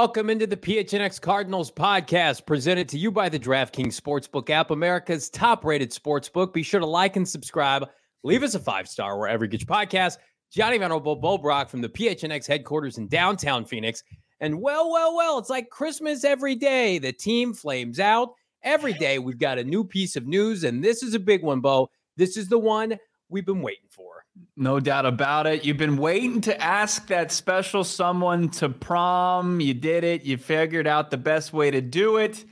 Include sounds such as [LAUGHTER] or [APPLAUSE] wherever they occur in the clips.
Welcome into the PHNX Cardinals podcast, presented to you by the DraftKings Sportsbook app, America's top-rated sportsbook. Be sure to like and subscribe. Leave us a five-star wherever you get your podcast. Johnny Venerable, Bo Brock from the PHNX headquarters in downtown Phoenix. And well, well, well, it's like Christmas every day. The team flames out. Every day we've got a new piece of news, and this is a big one, Bo. This is the one we've been waiting for. No doubt about it. You've been waiting to ask that special someone to prom. You did it. You figured out the best way to do it.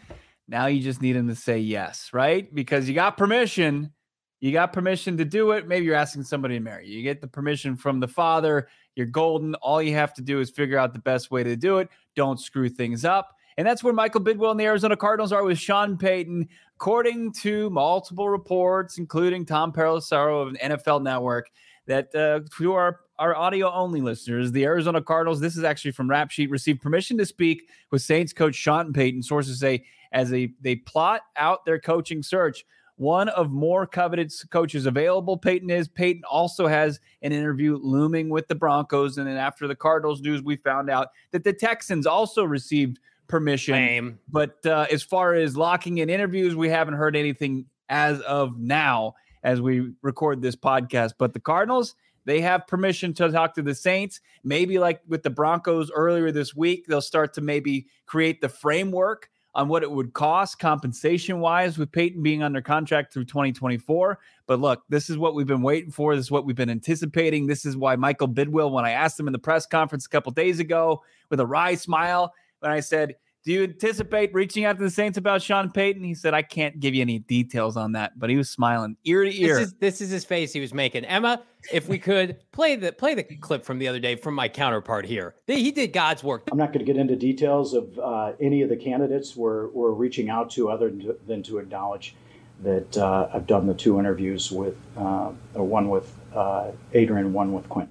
Now you just need him to say yes, right? Because you got permission. You got permission to do it. Maybe you're asking somebody to marry you. You get the permission from the father. You're golden. All you have to do is figure out the best way to do it. Don't screw things up. And that's where Michael Bidwill and the Arizona Cardinals are with Sean Payton. According to multiple reports, including Tom Pelissero of NFL Network, that uh, to our, our audio only listeners, the Arizona Cardinals, this is actually from Rap Sheet, received permission to speak with Saints coach Sean Payton. Sources say as they, they plot out their coaching search, one of more coveted coaches available. Payton is. Payton also has an interview looming with the Broncos. And then after the Cardinals news, we found out that the Texans also received permission. Lame. But uh, as far as locking in interviews, we haven't heard anything as of now as we record this podcast. But the Cardinals, they have permission to talk to the Saints. Maybe like with the Broncos earlier this week, they'll start to maybe create the framework on what it would cost compensation wise with Payton being under contract through 2024. But look, this is what we've been waiting for. This is what we've been anticipating. This is why Michael Bidwill, when I asked him in the press conference a couple days ago with a wry smile, when I said, do you anticipate reaching out to the Saints about Sean Payton? He said, I can't give you any details on that, but he was smiling ear to ear. This is, this is his face he was making. Emma, if we could play the play the clip from the other day from my counterpart here. He did God's work. I'm not going to get into details of uh, any of the candidates we're, we're reaching out to other than to acknowledge that uh, I've done the two interviews with, uh, one with uh, Adrian, one with Quinn.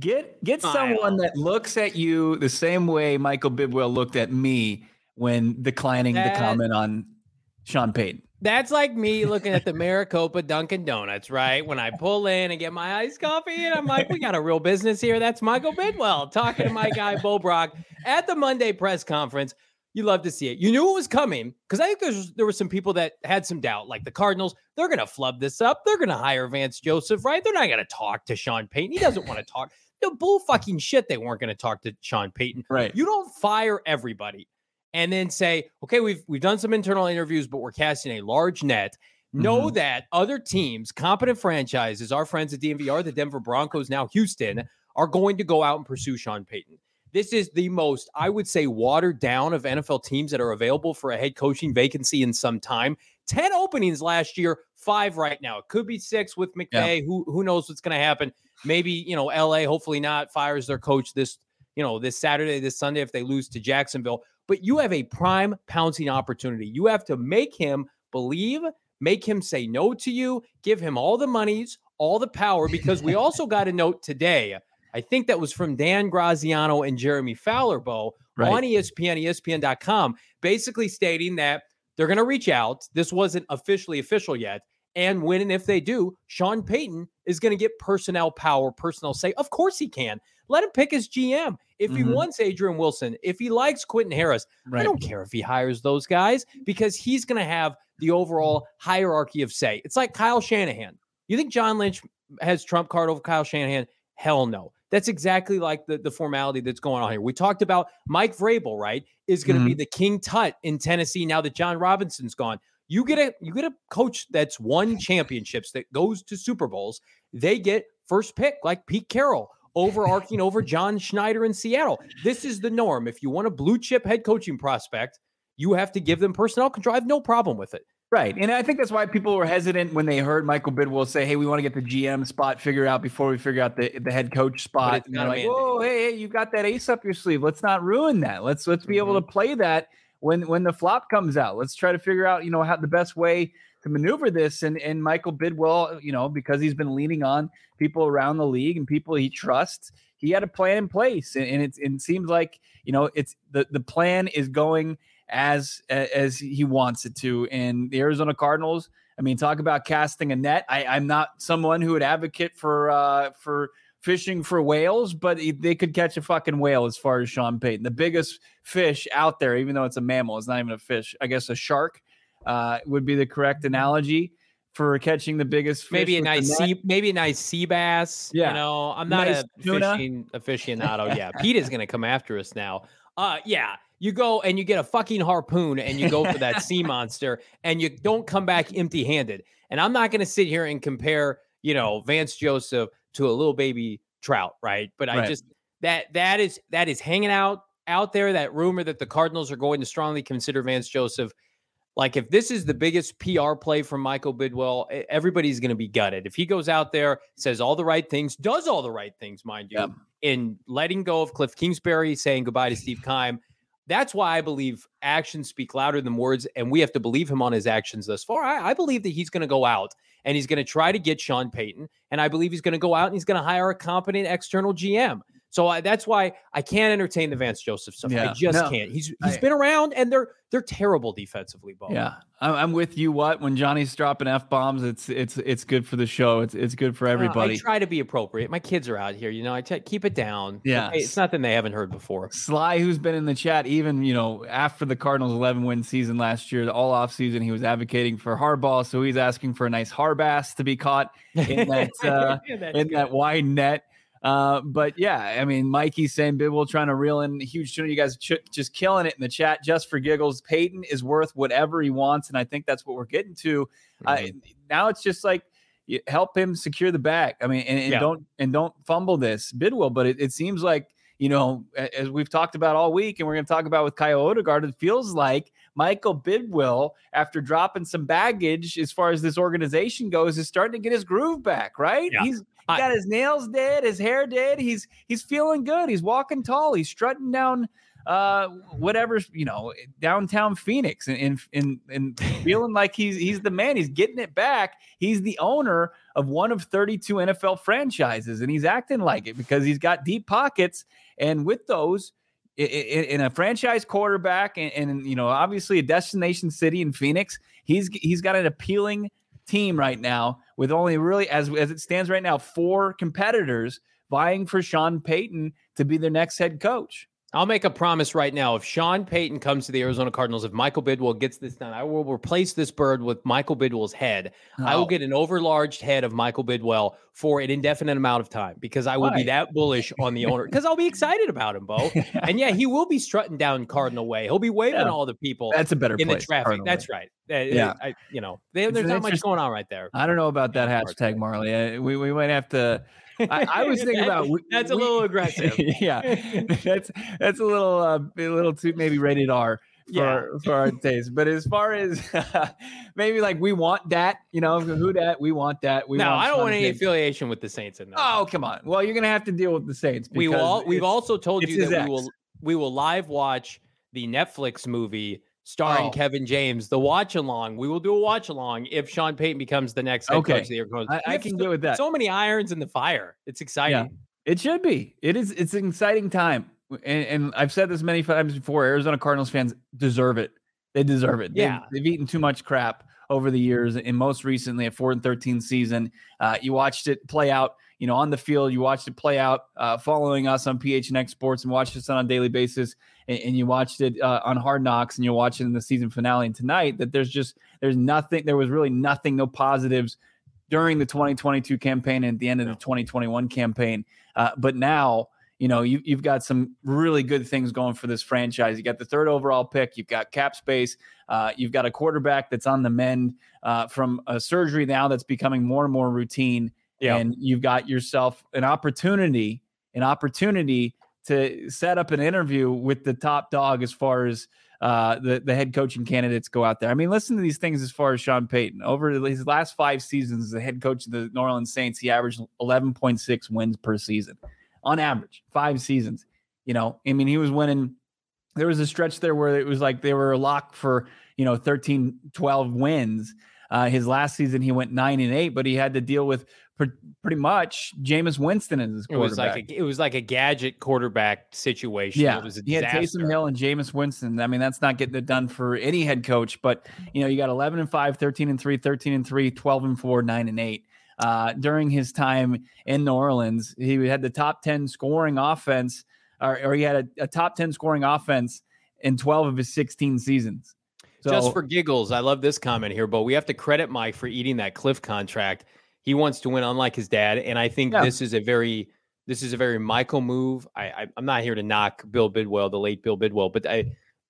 Get get someone that looks at you the same way Michael Bidwill looked at me when declining that, the comment on Sean Payton. That's like me looking at the Maricopa Dunkin' Donuts, right? When I pull in and get my iced coffee, and I'm like, we got a real business here. That's Michael Bidwill talking to my guy Bo Brock at the Monday press conference. You love to see it. You knew it was coming because I think there's there were some people that had some doubt, like the Cardinals. They're going to flub this up. They're going to hire Vance Joseph, right? They're not going to talk to Sean Payton. He doesn't want to talk the bull fucking shit they weren't going to talk to Sean Payton. Right. You don't fire everybody and then say, okay, we've we've done some internal interviews, but we're casting a large net. Know mm-hmm. that other teams, competent franchises, our friends at DNVR, the Denver Broncos, now Houston, are going to go out and pursue Sean Payton. This is the most, I would say, watered down of NFL teams that are available for a head coaching vacancy in some time. 10 openings last year, five right now. It could be six with McVay. Yeah. Who who knows what's going to happen? Maybe, you know, LA, hopefully not, fires their coach this, you know, this Saturday, this Sunday if they lose to Jacksonville. But you have a prime pouncing opportunity. You have to make him believe, make him say no to you, give him all the monies, all the power, because we also [LAUGHS] got a note today. I think that was from Dan Graziano and Jeremy Fowler, Fowlerbo right. on ESPN, ESPN.com, basically stating that they're going to reach out. This wasn't officially official yet. And when and if they do, Sean Payton is going to get personnel power, personnel say. Of course he can. Let him pick his GM. If he mm-hmm. wants Adrian Wilson, if he likes Quentin Harris, right. I don't care if he hires those guys because he's going to have the overall hierarchy of say. It's like Kyle Shanahan. You think John Lynch has trump card over Kyle Shanahan? Hell no. That's exactly like the, the formality that's going on here. We talked about Mike Vrabel, right? Is going to mm-hmm. be the King Tut in Tennessee now that Jon Robinson's gone. You get a you get a coach that's won championships that goes to Super Bowls. They get first pick like Pete Carroll overarching over [LAUGHS] John Schneider in Seattle. This is the norm. If you want a blue chip head coaching prospect, you have to give them personnel control. I have no problem with it. Right. And I think that's why people were hesitant when they heard Michael Bidwill say, Hey, we want to get the GM spot figured out before we figure out the, the head coach spot. And they're like, Oh, hey, hey, you got that ace up your sleeve. Let's not ruin that. Let's let's be mm-hmm. able to play that when when the flop comes out. Let's try to figure out, you know, how the best way to maneuver this. And and Michael Bidwill, you know, because he's been leaning on people around the league and people he trusts, he had a plan in place. And, and it's it seems like, you know, it's the the plan is going as as he wants it to. And the Arizona Cardinals, I mean, talk about casting a net. I, I'm not someone who would advocate for uh for fishing for whales, but they could catch a fucking whale as far as Sean Payton. The biggest fish out there, even though it's a mammal, it's not even a fish. I guess a shark uh, would be the correct analogy for catching the biggest fish. Maybe a nice sea, maybe a nice sea bass. Yeah. You know, I'm not nice a tuna. fishing aficionado. [LAUGHS] yeah. Pete is gonna come after us now. Uh yeah. You go and you get a fucking harpoon and you go for that [LAUGHS] sea monster and you don't come back empty handed. And I'm not gonna sit here and compare, you know, Vance Joseph to a little baby trout, right? But I right. just that that is that is hanging out out there. That rumor that the Cardinals are going to strongly consider Vance Joseph. Like if this is the biggest PR play from Michael Bidwill, everybody's going to be gutted. If he goes out there, says all the right things, does all the right things, mind you, in letting go of Cliff Kingsbury, saying goodbye to Steve Keim. That's why I believe actions speak louder than words, and we have to believe him on his actions thus far. I, I believe that he's going to go out and he's going to try to get Sean Payton. And I believe he's going to go out and he's going to hire a competent external GM. So I, that's why I can't entertain the Vance Joseph stuff. Yeah, I just no, can't. He's he's I, been around, and they're they're terrible defensively. Bo. Yeah, I'm with you. What when Johnny's dropping f bombs, it's it's it's good for the show. It's it's good for everybody. Uh, I try to be appropriate. My kids are out here. You know, I t- keep it down. Yeah, it's nothing they haven't heard before. Sly, who's been in the chat, even you know after the Cardinals' 11 win season last year, all off season, he was advocating for Harbaugh, so he's asking for a nice Harbass to be caught in that [LAUGHS] uh, in good. that wide net. Uh, but yeah, I mean, Mikey's saying Bidwill trying to reel in huge tuna. You guys ch- just killing it in the chat just for giggles. Payton is worth whatever he wants, and I think that's what we're getting to. Mm-hmm. Uh, now it's just like help him secure the bag. I mean, and, and yeah. don't and don't fumble this Bidwill. But it, it, seems like you know, as we've talked about all week, and we're going to talk about with Kyle Odegard, it feels like Michael Bidwill, after dropping some baggage as far as this organization goes, is starting to get his groove back. Right? Yeah. He's got his nails did, his hair did. He's he's feeling good. He's walking tall. He's strutting down uh whatever you know downtown Phoenix and and and [LAUGHS] feeling like he's he's the man. He's getting it back. He's the owner of one of 32 NFL franchises, and he's acting like it because he's got deep pockets. And with those, in a franchise quarterback, and, and you know obviously a destination city in Phoenix, he's he's got an appealing team right now with only really as as it stands right now four competitors vying for Sean Payton to be their next head coach. I'll make a promise right now. If Sean Payton comes to the Arizona Cardinals, if Michael Bidwill gets this done, I will replace this bird with Michael Bidwill's head. Oh. I will oh. get an overlarged head of Michael Bidwill for an indefinite amount of time because I will Why? be that bullish on the owner because I'll be excited about him, Bo. [LAUGHS] and yeah, he will be strutting down Cardinal Way. He'll be waving yeah. all the people. That's a better in place, the traffic. Cardinal That's Way. right. Uh, uh, yeah, I, you know, they, there's not much going on right there. I don't know about that hashtag, Marley. We we might have to I, I was thinking about we, that's a little [LAUGHS] aggressive. yeah, [LAUGHS] that's that's a little uh, a little too maybe rated R for yeah. for our taste. But as far as [LAUGHS] maybe like we want that, you know, who that we want that. We no, want I don't want any affiliation with the Saints. In that. Oh, come on. Well, you're gonna have to deal with the Saints. We will. We've also told you that we will we will live watch the Netflix movie starring oh. Kevin James, the watch along. We will do a watch along if Sean Payton becomes the next head okay. coach of the Arizona. I, I can so, with that. So many irons in the fire. It's exciting. Yeah, it should be. It is. It's an exciting time, and, and, I've said this many times before. Arizona Cardinals fans deserve it. They deserve it. Yeah, they've, they've eaten too much crap over the years, and most recently a four and thirteen season. Uh, you watched it play out you know, on the field. You watched it play out, uh, following us on PHNX Sports and watched us on a daily basis, and, and you watched it uh, on Hard Knocks, and you're watching in the season finale and tonight. That there's just there's nothing. There was really nothing, no positives during the 2022 campaign and at the end of the 2021 campaign. Uh, but now you know, you, you've got some really good things going for this franchise. You got the third overall pick, you've got cap space, uh, you've got a quarterback that's on the mend uh, from a surgery now that's becoming more and more routine. Yeah. And you've got yourself an opportunity, an opportunity to set up an interview with the top dog as far as uh, the the head coaching candidates go out there. I mean, listen to these things as far as Sean Payton. Over his last five seasons as the head coach of the New Orleans Saints, he averaged 11.6 wins per season on average, five seasons. You know, I mean, he was winning. There was a stretch there where it was like they were locked for, you know, 13, 12 wins. Uh, his last season, he went nine and eight, but he had to deal with pretty much Jameis Winston as his quarterback. It was like a, it was like a gadget quarterback situation. Yeah, it was a he had Taysom Hill and Jameis Winston. I mean, that's not getting it done for any head coach. But you know, you got 11 and 5, 13 and 3, 13 and 3, 12 and 4, 9 and 8. uh, during his time in New Orleans. He had the top 10 scoring offense, or, or he had a, a, top 10 scoring offense in 12 of his 16 seasons. So, Just for giggles, I love this comment here, but we have to credit Mike for eating that Cliff contract. He wants to win, unlike his dad, and I think yeah. this is a very this is a very Michael move. I, I am not here to knock Bill Bidwill, the late Bill Bidwill, but I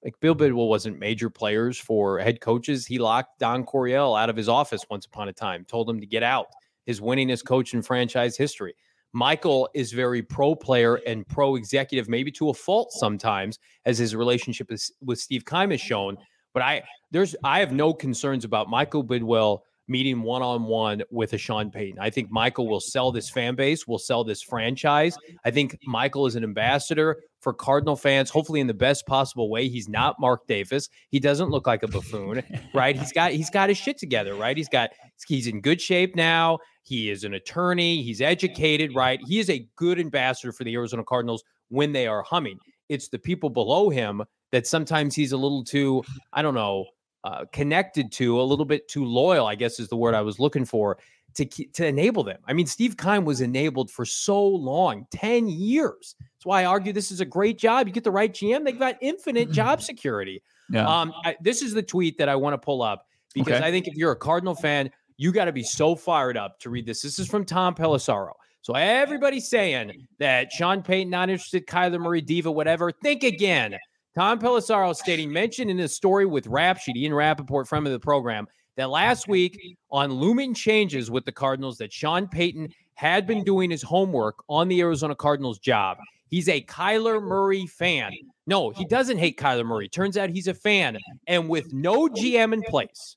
like Bill Bidwill wasn't major players for head coaches. He locked Don Coryell out of his office once upon a time, told him to get out. His winningest coach in franchise history. Michael is very pro player and pro executive, maybe to a fault sometimes, as his relationship is, with Steve Keim has shown. But I there's I have no concerns about Michael Bidwill meeting one on one with a Sean Payton. I think Michael will sell this fan base, will sell this franchise. I think Michael is an ambassador for Cardinal fans, hopefully in the best possible way. He's not Mark Davis. He doesn't look like a buffoon, right? He's got he's got his shit together, right? He's got he's in good shape now. He is an attorney. He's educated, right? He is a good ambassador for the Arizona Cardinals when they are humming. It's the people below him that sometimes he's a little too, I don't know, uh, connected to, a little bit too loyal, I guess is the word I was looking for to to enable them. I mean, Steve Keim was enabled for so long, 10 years. That's why I argue this is a great job. You get the right GM, they've got infinite job security. Yeah. Um, I, this is the tweet that I want to pull up because okay. I think if you're a Cardinal fan, you got to be so fired up to read this. This is from Tom Pelissero. So everybody's saying that Sean Payton not interested, Kyler Murray diva, whatever. Think again. Tom Pelissero stating, mentioned in his story with Rap Sheet, Ian Rapoport, friend of the program, that last week on looming changes with the Cardinals, that Sean Payton had been doing his homework on the Arizona Cardinals job. He's a Kyler Murray fan. No, he doesn't hate Kyler Murray. Turns out he's a fan. And with no GM in place,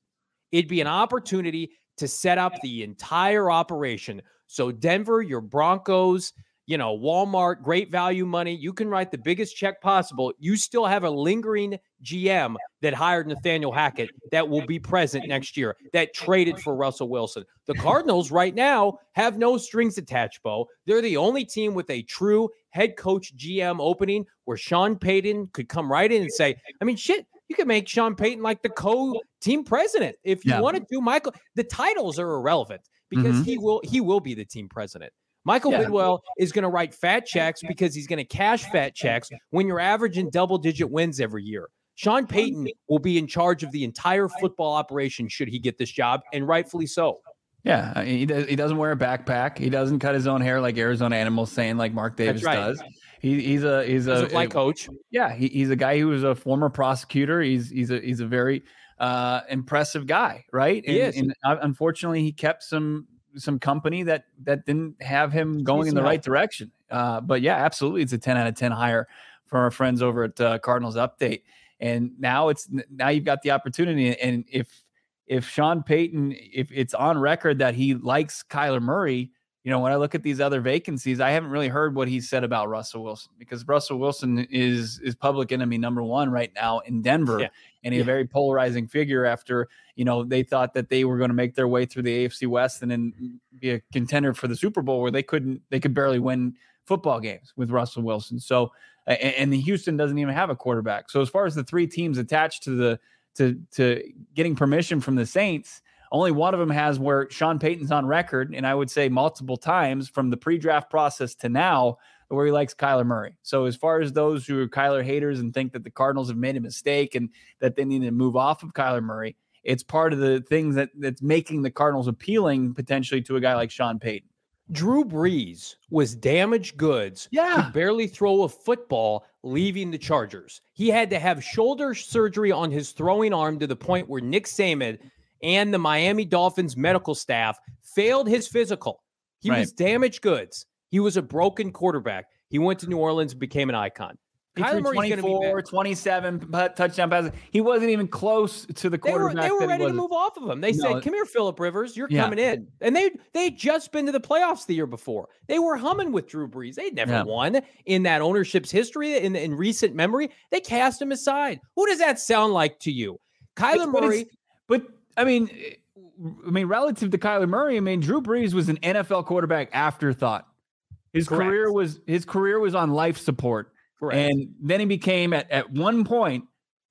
it'd be an opportunity to set up the entire operation. So, Denver, your Broncos, you know, Walmart, great value money. You can write the biggest check possible. You still have a lingering GM that hired Nathaniel Hackett that will be present next year, that traded for Russell Wilson. The Cardinals right now have no strings attached, Bo. They're the only team with a true head coach GM opening where Sean Payton could come right in and say, I mean, shit, you could make Sean Payton like the co team president if you yeah. want to do Michael. The titles are irrelevant because mm-hmm. he will he will be the team president. Michael yeah. Bidwill is going to write fat checks because he's going to cash fat checks when you're averaging double digit wins every year. Sean Payton will be in charge of the entire football operation should he get this job, and rightfully so. Yeah, he, does, he doesn't wear a backpack. He doesn't cut his own hair like Arizona Animals saying like Mark Davis right. does. He, he's a he's a, a coach. Yeah, he, he's a guy who was a former prosecutor. He's he's a he's a very uh, impressive guy, right? And. And uh, unfortunately, he kept some some company that that didn't have him going in the right direction. Uh, but yeah, absolutely, it's a ten out of ten hire for our friends over at uh, Cardinals Update. And now it's now you've got the opportunity. And if if Sean Payton, if it's on record that he likes Kyler Murray, you know, when I look at these other vacancies, I haven't really heard what he said about Russell Wilson because Russell Wilson is is public enemy number one right now in Denver, yeah. and he's yeah. a very polarizing figure. After you know they thought that they were going to make their way through the AFC West and then be a contender for the Super Bowl, where they couldn't, they could barely win football games with Russell Wilson. So, and, and the Houston doesn't even have a quarterback. So as far as the three teams attached to the to to getting permission from the Saints only one of them has where Sean Payton's on record, and I would say multiple times from the pre-draft process to now, where he likes Kyler Murray. So as far as those who are Kyler haters and think that the Cardinals have made a mistake and that they need to move off of Kyler Murray, it's part of the things that that's making the Cardinals appealing potentially to a guy like Sean Payton. Drew Brees was damaged goods. Yeah. Could barely throw a football leaving the Chargers. He had to have shoulder surgery on his throwing arm to the point where Nick Saban and the Miami Dolphins medical staff failed his physical. He right. was damaged goods. He was a broken quarterback. He went to New Orleans and became an icon. He Kyler Murray's 24, 27 touchdown passes. He wasn't even close to the quarterback. They were, they were ready to move off of him. They no. said, "Come here, Philip Rivers, you're yeah. coming in." And they they just been to the playoffs the year before. They were humming with Drew Brees. They'd never yeah. won in that ownership's history in in recent memory. They cast him aside. Who does that sound like to you? Kyler it's, Murray. But, but I mean, I mean, relative to Kyler Murray, I mean, Drew Brees was an NFL quarterback afterthought. His Correct. career was his career was on life support, Correct. and then he became at at one point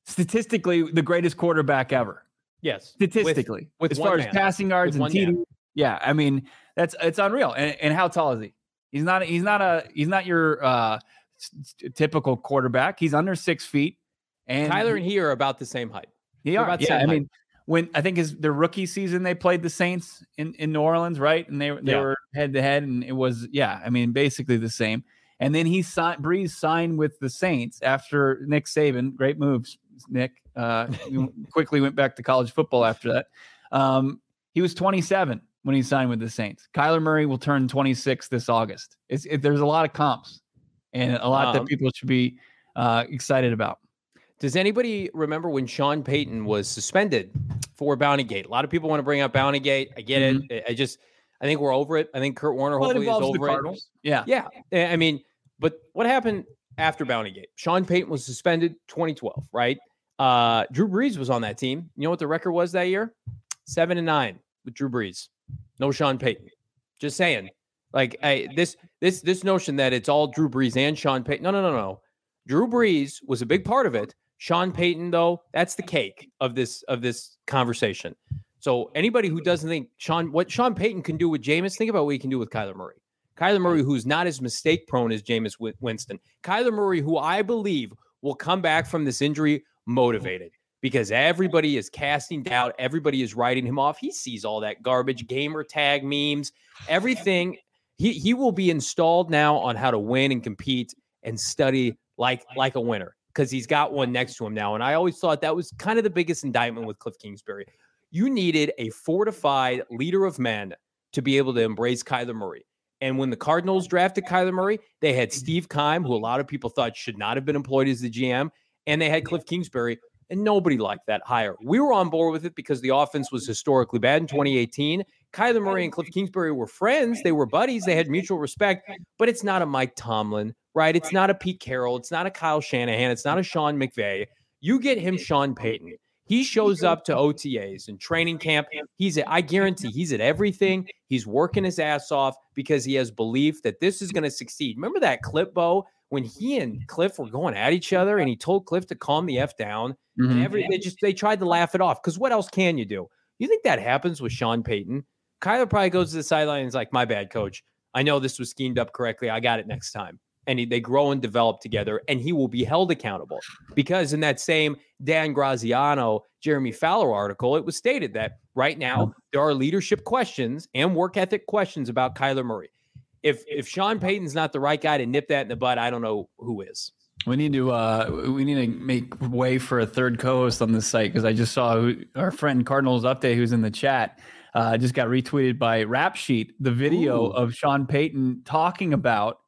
statistically the greatest quarterback ever. Yes, statistically, with, with as far man. as passing yards with and TD. Yeah, I mean, That's it's unreal. And, and how tall is he? He's not. He's not a. He's not your uh, typical quarterback. He's under six feet. And Kyler and he are about the same height. He are. yeah, I mean, when I think is their rookie season, they played the Saints in, in New Orleans, right? And they they yeah. were head to head, and it was yeah. I mean, basically the same. And then he signed. Brees signed with the Saints after Nick Saban. Great moves, Nick. Uh, [LAUGHS] quickly went back to college football after that. Um, he was 27 when he signed with the Saints. Kyler Murray will turn 26 this August. It's, it, there's a lot of comps and a lot um, that people should be uh, excited about. Does anybody remember when Sean Payton was suspended for Bountygate? A lot of people want to bring up Bountygate. I get mm-hmm. it. I just, I think we're over it. I think Kurt Warner well, hopefully is over it. Yeah. Yeah. I mean, but what happened after Bountygate? Sean Payton was suspended 2012, right? Uh, Drew Brees was on that team. You know what the record was that year? Seven and nine with Drew Brees. No Sean Payton. Just saying. Like I, this this this notion that it's all Drew Brees and Sean Payton. No, no, no, no. Drew Brees was a big part of it. Sean Payton, though, that's the cake of this of this conversation. So anybody who doesn't think Sean what Sean Payton can do with Jameis, think about what he can do with Kyler Murray. Kyler Murray, who's not as mistake prone as Jameis Winston. Kyler Murray, who I believe will come back from this injury motivated because everybody is casting doubt. Everybody is writing him off. He sees all that garbage, gamer tag memes, everything. He he will be installed now on how to win and compete and study like like a winner because he's got one next to him now. And I always thought that was kind of the biggest indictment with Cliff Kingsbury. You needed a fortified leader of men to be able to embrace Kyler Murray. And when the Cardinals drafted Kyler Murray, they had mm-hmm. Steve Keim, who a lot of people thought should not have been employed as the GM, and they had Cliff Kingsbury, and nobody liked that hire. We were on board with it because the offense was historically bad in 2018. Kyler Murray and Cliff Kingsbury were friends, they were buddies, they had mutual respect, but it's not a Mike Tomlin right? It's not a Pete Carroll. It's not a Kyle Shanahan. It's not a Sean McVay. You get him Sean Payton. He shows up to OTAs and training camp. He's at, I guarantee he's at everything. He's working his ass off because he has belief that this is going to succeed. Remember that clip, Bo, when he and Cliff were going at each other and he told Cliff to calm the F down. Mm-hmm. And every they just they tried to laugh it off. Because what else can you do? You think that happens with Sean Payton? Kyler probably goes to the sideline and is like, my bad, coach. I know this was schemed up correctly. I got it next time and he, they grow and develop together, and he will be held accountable. Because in that same Dan Graziano, Jeremy Fowler article, it was stated that right now there are leadership questions and work ethic questions about Kyler Murray. If if Sean Payton's not the right guy to nip that in the bud, I don't know who is. We need to uh, we need to make way for a third co-host on this site because I just saw who, our friend Cardinals update who's in the chat uh, just got retweeted by Rap Sheet the video Ooh. of Sean Payton talking about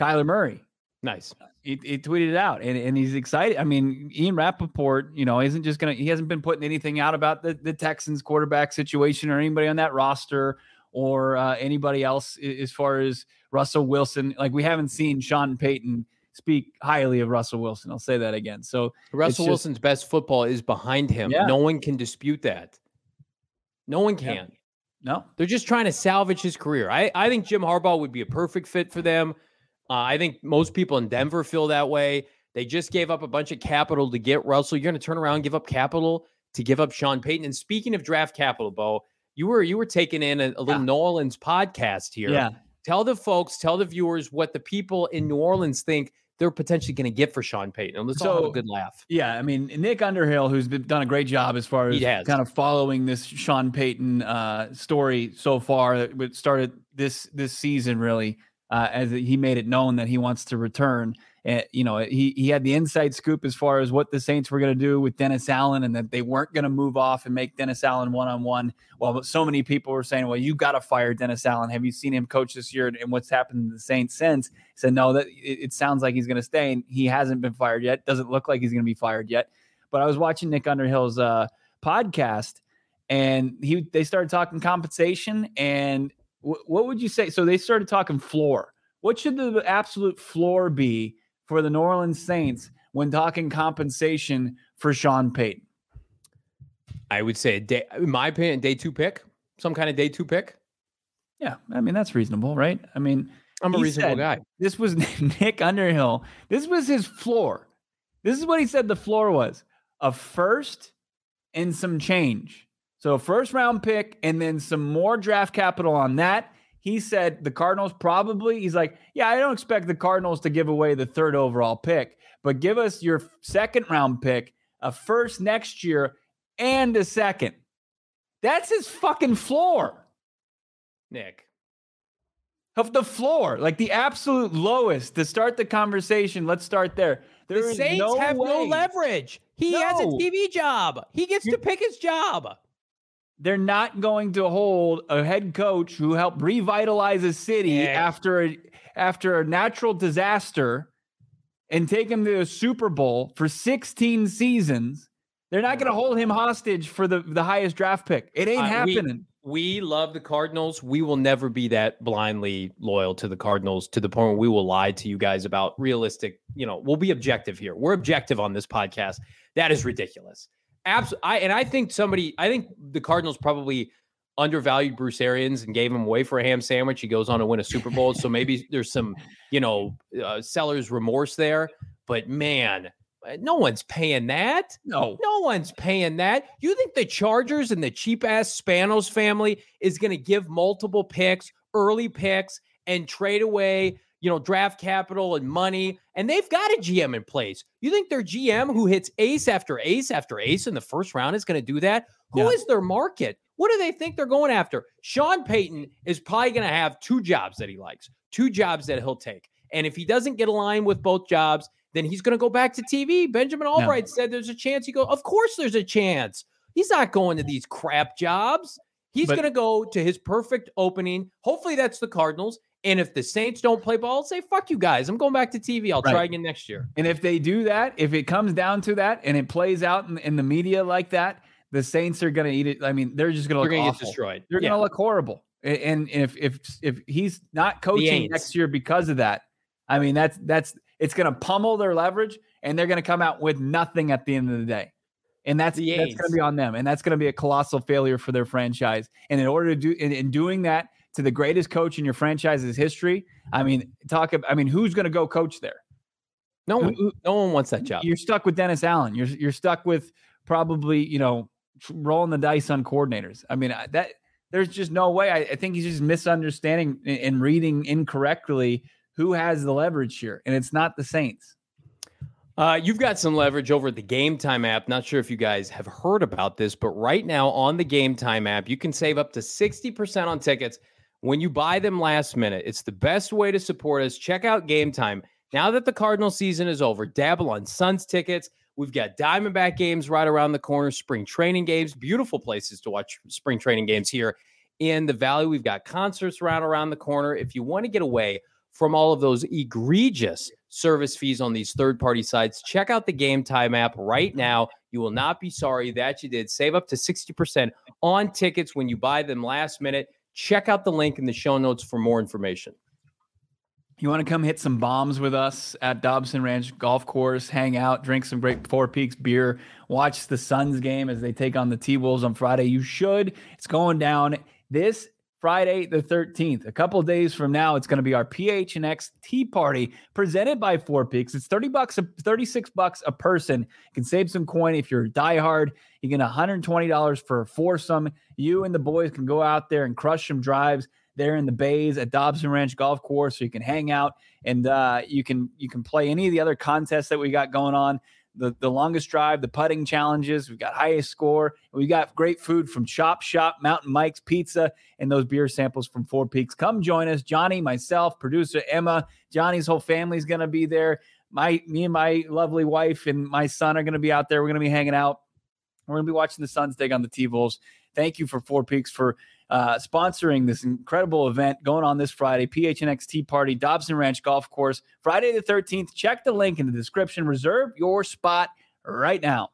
Kyler Murray. Nice. He, he, tweeted it out and, and he's excited. I mean, Ian Rapoport, you know, isn't just going to, he hasn't been putting anything out about the, the Texans quarterback situation or anybody on that roster or uh, anybody else as far as Russell Wilson. Like we haven't seen Sean Payton speak highly of Russell Wilson. I'll say that again. So Russell just, Wilson's best football is behind him. Yeah. No one can dispute that. No one can. Yeah. No, they're just trying to salvage his career. I, I think Jim Harbaugh would be a perfect fit for them. Uh, I think most people in Denver feel that way. They just gave up a bunch of capital to get Russell. You're going to turn around and give up capital to give up Sean Payton. And speaking of draft capital, Bo, you were you were taking in a, a little yeah. New Orleans podcast here. Yeah. Tell the folks, tell the viewers what the people in New Orleans think they're potentially going to get for Sean Payton. And let's so, all have a good laugh. Yeah, I mean Nick Underhill, who's been, done a great job as far as kind of following this Sean Payton uh, story so far. That started this this season really uh, as he made it known that he wants to return. And, you know, he, he had the inside scoop as far as what the Saints were going to do with Dennis Allen and that they weren't going to move off and make Dennis Allen one on one. Well, so many people were saying, well, you got to fire Dennis Allen. Have you seen him coach this year and what's happened to the Saints since? He said, no, that it, it sounds like he's going to stay and he hasn't been fired yet. Doesn't look like he's going to be fired yet. But I was watching Nick Underhill's uh, podcast and he they started talking compensation and what would you say? So they started talking floor. What should the absolute floor be for the New Orleans Saints when talking compensation for Sean Payton? I would say, day, in my opinion, day two pick, some kind of day two pick. Yeah, I mean that's reasonable, right? I mean, I'm a reasonable guy. This was [LAUGHS] Nick Underhill. This was his floor. This is what he said the floor was: a first and some change. So first round pick and then some more draft capital on that. He said the Cardinals probably, he's like, yeah, I don't expect the Cardinals to give away the third overall pick, but give us your second round pick, a first next year, and a second. That's his fucking floor. Nick. Of the floor, like the absolute lowest to start the conversation. Let's start there. There the Saints no have no leverage. He has a TV job. He gets to pick his job. They're not going to hold a head coach who helped revitalize a city Yeah. after a, after a natural disaster and take him to a Super Bowl for 16 seasons. They're not going to hold him hostage for the, the highest draft pick. It ain't Uh, we- happening. We love the Cardinals. We will never be that blindly loyal to the Cardinals to the point where we will lie to you guys about realistic, you know, we'll be objective here. We're objective on this podcast. That is ridiculous. Absolutely. I and I think somebody, I think the Cardinals probably undervalued Bruce Arians and gave him away for a ham sandwich. He goes on to win a Super Bowl. so maybe [LAUGHS] there's some, you know, uh, seller's remorse there. But man, no one's paying that. no. No one's paying that. You think the Chargers and the cheap ass Spanos family is going to give multiple picks, early picks, and trade away, you know, draft capital and money? And they've got a GM in place. You think their GM who hits ace after ace after ace in the first round is going to do that? Who is Yeah. their market? What do they think they're going after? Sean Payton is probably going to have two jobs that he likes, two jobs that he'll take. And if he doesn't get aligned with both jobs, then he's going to go back to TV. Benjamin Albright said there's a chance he go. Of course, there's a chance. He's not going to these crap jobs. He's going to go to his perfect opening. Hopefully, that's the Cardinals. And if the Saints don't play ball, say fuck you guys. I'm going back to TV. I'll try again next year. And if they do that, if it comes down to that and it plays out in, in the media like that, the Saints are going to eat it. I mean, they're just going to look going to awful. get destroyed. They're Yeah. going to look horrible. And if if if he's not coaching next year because of that, I mean that's that's it's going to pummel their leverage, and they're going to come out with nothing at the end of the day, and that's that's going to be on them, and that's going to be a colossal failure for their franchise. And in order to do in, in doing that to the greatest coach in your franchise's history, I mean, talk. About, I mean, who's going to go coach there? no one, who- no one wants that job. You're stuck with Dennis Allen. You're you're stuck with probably you know rolling the dice on coordinators. I mean that there's just no way. I, I think he's just misunderstanding and- and reading incorrectly who has the leverage here, and it's not the Saints. Uh, you've got some leverage over at the Game Time app. Not sure if you guys have heard about this, but right now on the Game Time app, you can save up to 60% on tickets when you buy them last minute. It's the best way to support us. Check out Game Time. Now that the Cardinal season is over, dabble on Suns tickets. We've got Diamondback games right around the corner, spring training games, beautiful places to watch spring training games here in the Valley. We've got concerts right around the corner. If you want to get away from all of those egregious service fees on these third party sites, check out the Game Time app right now. You will not be sorry that you did. Save up to 60% on tickets when you buy them last minute. Check out the link in the show notes for more information. You want to come hit some bombs with us at Dobson Ranch Golf Course, hang out, drink some great Four Peaks beer, watch the Suns game as they take on the T Wolves on Friday. You should. It's going down this Friday the 13th. A couple days from now, it's going to be our PHNX Tea Party presented by Four Peaks. It's 30 bucks, a, 36 bucks a person. You can save some coin if you're diehard. You get $120 for a foursome. You and the boys can go out there and crush some drives there in the bays at Dobson Ranch Golf Course, so you can hang out and uh, you can you can play any of the other contests that we got going on. The the longest drive, the putting challenges. We've got highest score. We got great food from Chop Shop, Mountain Mike's Pizza, and those beer samples from Four Peaks. Come join us, Johnny, myself, producer Emma, Johnny's whole family's gonna be there. My me and my lovely wife and my son are gonna be out there. We're gonna be hanging out. We're gonna be watching the Suns take on the T Wolves. Thank you for Four Peaks for uh, sponsoring this incredible event going on this Friday, PHNX Tea Party, Dobson Ranch Golf Course, Friday the 13th. Check the link in the description. Reserve your spot right now.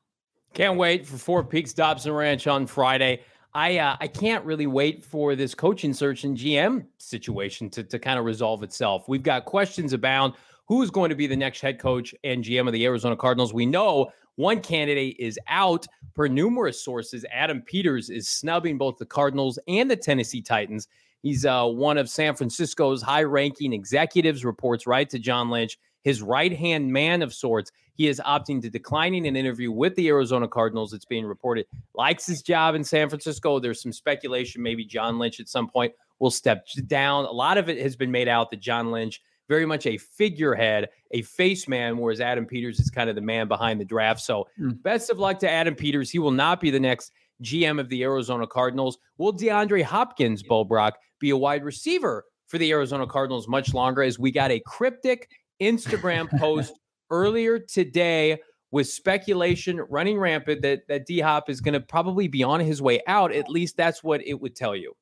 Can't wait for Four Peaks Dobson Ranch on Friday. I uh, I can't really wait for this coaching search and GM situation to, to kind of resolve itself. We've got questions abound. Who is going to be the next head coach and GM of the Arizona Cardinals? We know one candidate is out per numerous sources. Adam Peters is snubbing both the Cardinals and the Tennessee Titans. He's uh, one of San Francisco's high ranking executives, reports right to John Lynch, his right hand man of sorts. He is opting to declining an interview with the Arizona Cardinals. It's being reported likes his job in San Francisco. There's some speculation maybe John Lynch at some point will step down. A lot of it has been made out that John Lynch very much a figurehead, a face man, whereas Adam Peters is kind of the man behind the draft. So, mm. best of luck to Adam Peters. He will not be the next GM of the Arizona Cardinals. Will DeAndre Hopkins, Bo Brock, be a wide receiver for the Arizona Cardinals much longer? As we got a cryptic Instagram [LAUGHS] post earlier today with speculation running rampant that that D Hop is going to probably be on his way out. At least that's what it would tell you.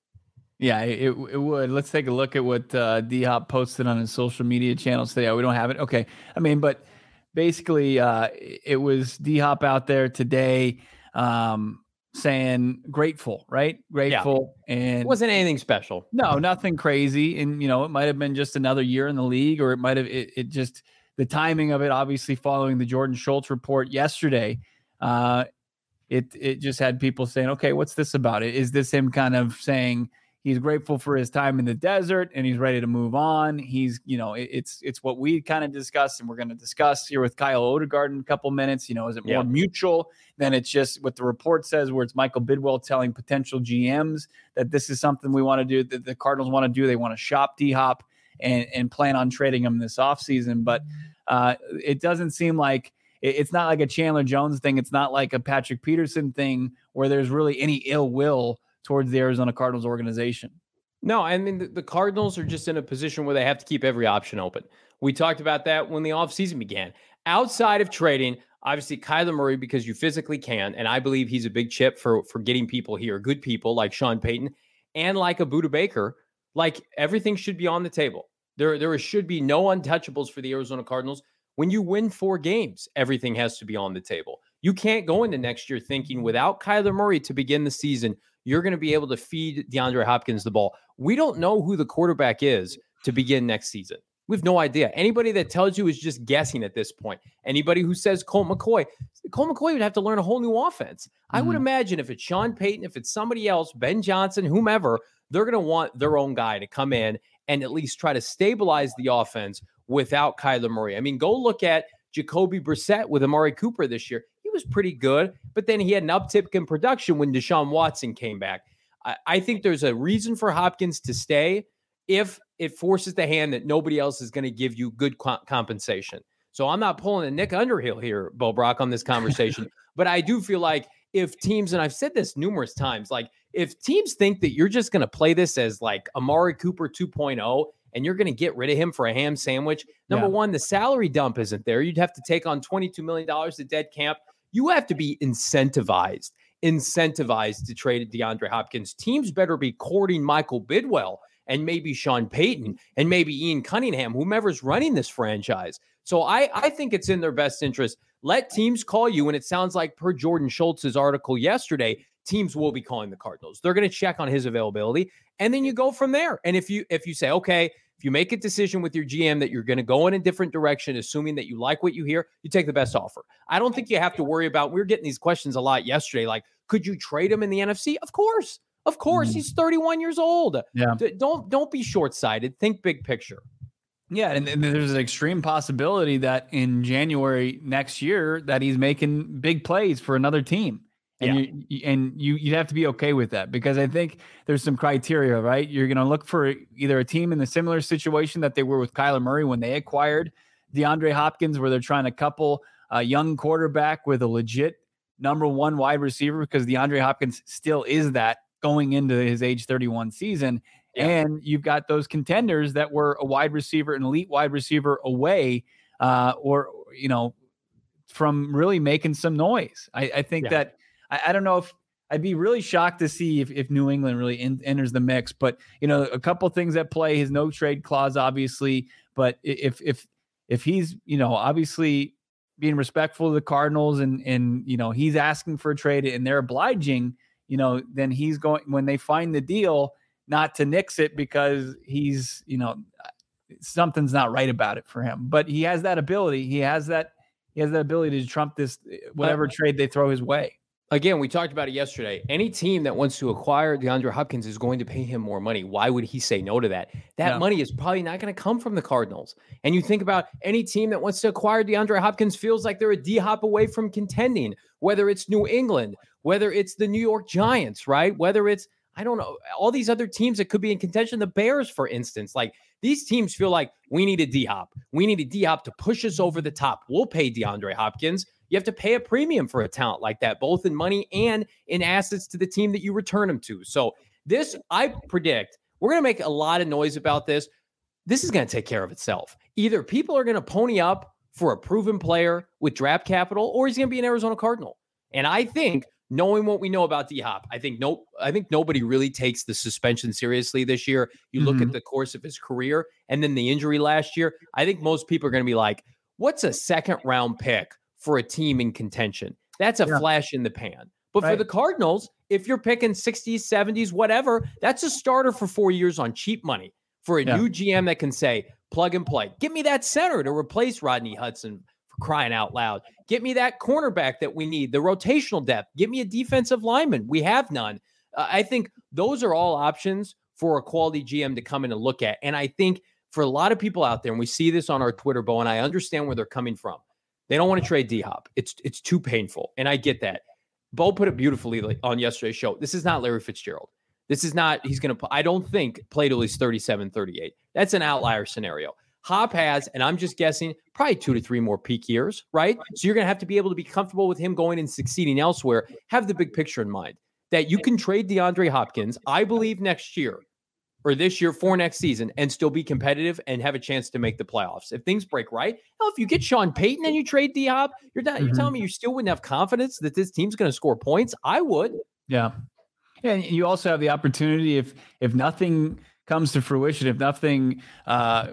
Yeah, it, it would. Let's take a look at what uh, D Hop posted on his social media channels today. Oh, we don't have it. Okay. I mean, but basically, uh, it was D Hop out there today um, saying grateful, right? Grateful. Yeah. And it wasn't anything special. No, nothing crazy. And, you know, it might have been just another year in the league, or it might have, it, it just, the timing of it, obviously following the Jordan Schultz report yesterday, uh, it it just had people saying, okay, what's this about? Is this him kind of saying he's grateful for his time in the desert and he's ready to move on? He's, you know, it, it's it's what we kind of discussed and we're going to discuss here with Kyle Odegard in a couple minutes. You know, is it more yeah. mutual than it's just what the report says, where it's Michael Bidwill telling potential GMs that this is something we want to do, that the Cardinals want to do. They want to shop D Hop and, and plan on trading him this offseason. But uh, it doesn't seem like it's not like a Chandler Jones thing. It's not like a Patrick Peterson thing where there's really any ill will towards the Arizona Cardinals organization. No, I mean, the, Cardinals are just in a position where they have to keep every option open. We talked about that when the offseason began. Outside of trading, obviously Kyler Murray, because you physically can, and I believe he's a big chip for for getting people here, good people like Sean Payton and like a Budda Baker. Like everything should be on the table. There, there should be no untouchables for the Arizona Cardinals. When you win four games, everything has to be on the table. You can't go into next year thinking without Kyler Murray to begin the season, you're going to be able to feed DeAndre Hopkins the ball. We don't know who the quarterback is to begin next season. We have no idea. Anybody that tells you is just guessing at this point. Anybody who says Colt McCoy, Colt McCoy would have to learn a whole new offense. Mm-hmm. I would mm-hmm. imagine if it's Sean Payton, if it's somebody else, Ben Johnson, whomever, they're going to want their own guy to come in and at least try to stabilize the offense without Kyler Murray. I mean, go look at Jacoby Brissett with Amari Cooper this year. Was pretty good, but then he had an uptick in production when Deshaun Watson came back. I, I think there's a reason for Hopkins to stay if it forces the hand that nobody else is going to give you good co- compensation. So I'm not pulling a Nick Underhill here, Bo Brock, on this [LAUGHS] conversation, but I do feel like if teams, and I've said this numerous times, like if teams think that you're just going to play this as like Amari Cooper 2.0 and you're going to get rid of him for a ham sandwich, number yeah. one, the salary dump isn't there. You'd have to take on $22 million to dead cap. You have to be incentivized, incentivized to trade DeAndre Hopkins. Teams better be courting Michael Bidwill and maybe Sean Payton and maybe Ian Cunningham, whomever's running this franchise. So I, I think it's in their best interest. Let teams call you. And it sounds like per Jordan Schultz's article yesterday, teams will be calling the Cardinals. They're going to check on his availability, and then you go from there. And if you if you say, okay, if you make a decision with your GM that you're going to go in a different direction, assuming that you like what you hear, you take the best offer. I don't think you have to worry about. We are getting these questions a lot yesterday, like, could you trade him in the NFC? Of course, of course. Mm-hmm. He's 31 years old. Yeah. Don't don't be short sighted. Think big picture. Yeah, and, and, there's an extreme possibility that in January next year that he's making big plays for another team and yeah. you and you you have to be okay with that because I think there's some criteria, right? You're going to look for either a team in the similar situation that they were with Kyler Murray when they acquired DeAndre Hopkins, where they're trying to couple a young quarterback with a legit number one wide receiver because DeAndre Hopkins still is that going into his age 31 season. Yeah. And you've got those contenders that were a wide receiver, an elite wide receiver away, uh, or you know, from really making some noise. I, I think yeah. that I, I don't know if I'd be really shocked to see if, if New England really in, enters the mix. But you know, a couple things at play: his no trade clause, obviously. But if if if he's you know obviously being respectful of the Cardinals and and you know he's asking for a trade and they're obliging, you know, then he's going when they find the deal not to nix it because he's you know something's not right about it for him. But he has that ability. He has that he has that ability to trump this whatever trade they throw his way. Again, we talked about it yesterday. Any team that wants to acquire DeAndre Hopkins is going to pay him more money. Why would he say no to that? That Yeah. money is probably not going to come from the Cardinals. And you think about any team that wants to acquire DeAndre Hopkins feels like they're a D hop away from contending, whether it's New England, whether it's the New York Giants, right? Whether it's, I don't know, all these other teams that could be in contention, the Bears, for instance. Like these teams feel like we need a D hop. We need a D hop to push us over the top. We'll pay DeAndre Hopkins. You have to pay a premium for a talent like that, both in money and in assets to the team that you return them to. So, this, I predict, we're going to make a lot of noise about this. This is going to take care of itself. Either people are going to pony up for a proven player with draft capital, or he's going to be an Arizona Cardinal. And I think, knowing what we know about D Hop, I think no, I think nobody really takes the suspension seriously this year. You look at Mhm. the course of his career and then the injury last year. I think most people are going to be like, "What's a second round pick for a team in contention?" That's a Yeah. flash in the pan. But for the Cardinals, if you're picking 60s, 70s, whatever, that's a starter for four years on cheap money for a Yeah. new GM that can say, plug and play. Give me that center to replace Rodney Hudson for crying out loud. Get me that cornerback that we need, the rotational depth. Give me a defensive lineman. We have none. Uh, I think those are all options for a quality GM to come in and look at. And I think for a lot of people out there, and we see this on our Twitter, Bo, and I understand where they're coming from. They don't want to trade D Hop. It's it's too painful, and I get that. Bo put it beautifully on yesterday's show. This is not Larry Fitzgerald. This is not, he's going to, I don't think play till he's 37, 38. That's an outlier scenario. Hop has, and I'm just guessing, probably two to three more peak years, right? So you're going to have to be able to be comfortable with him going and succeeding elsewhere. Have the big picture in mind that you can trade DeAndre Hopkins, I believe, next year or this year for next season and still be competitive and have a chance to make the playoffs. If things break right, hell, if you get Sean Payton and you trade D Hop, you're not, you're Mhm. telling me you still wouldn't have confidence that this team's going to score points? I would. Yeah. And you also have the opportunity if if nothing comes to fruition, if nothing uh,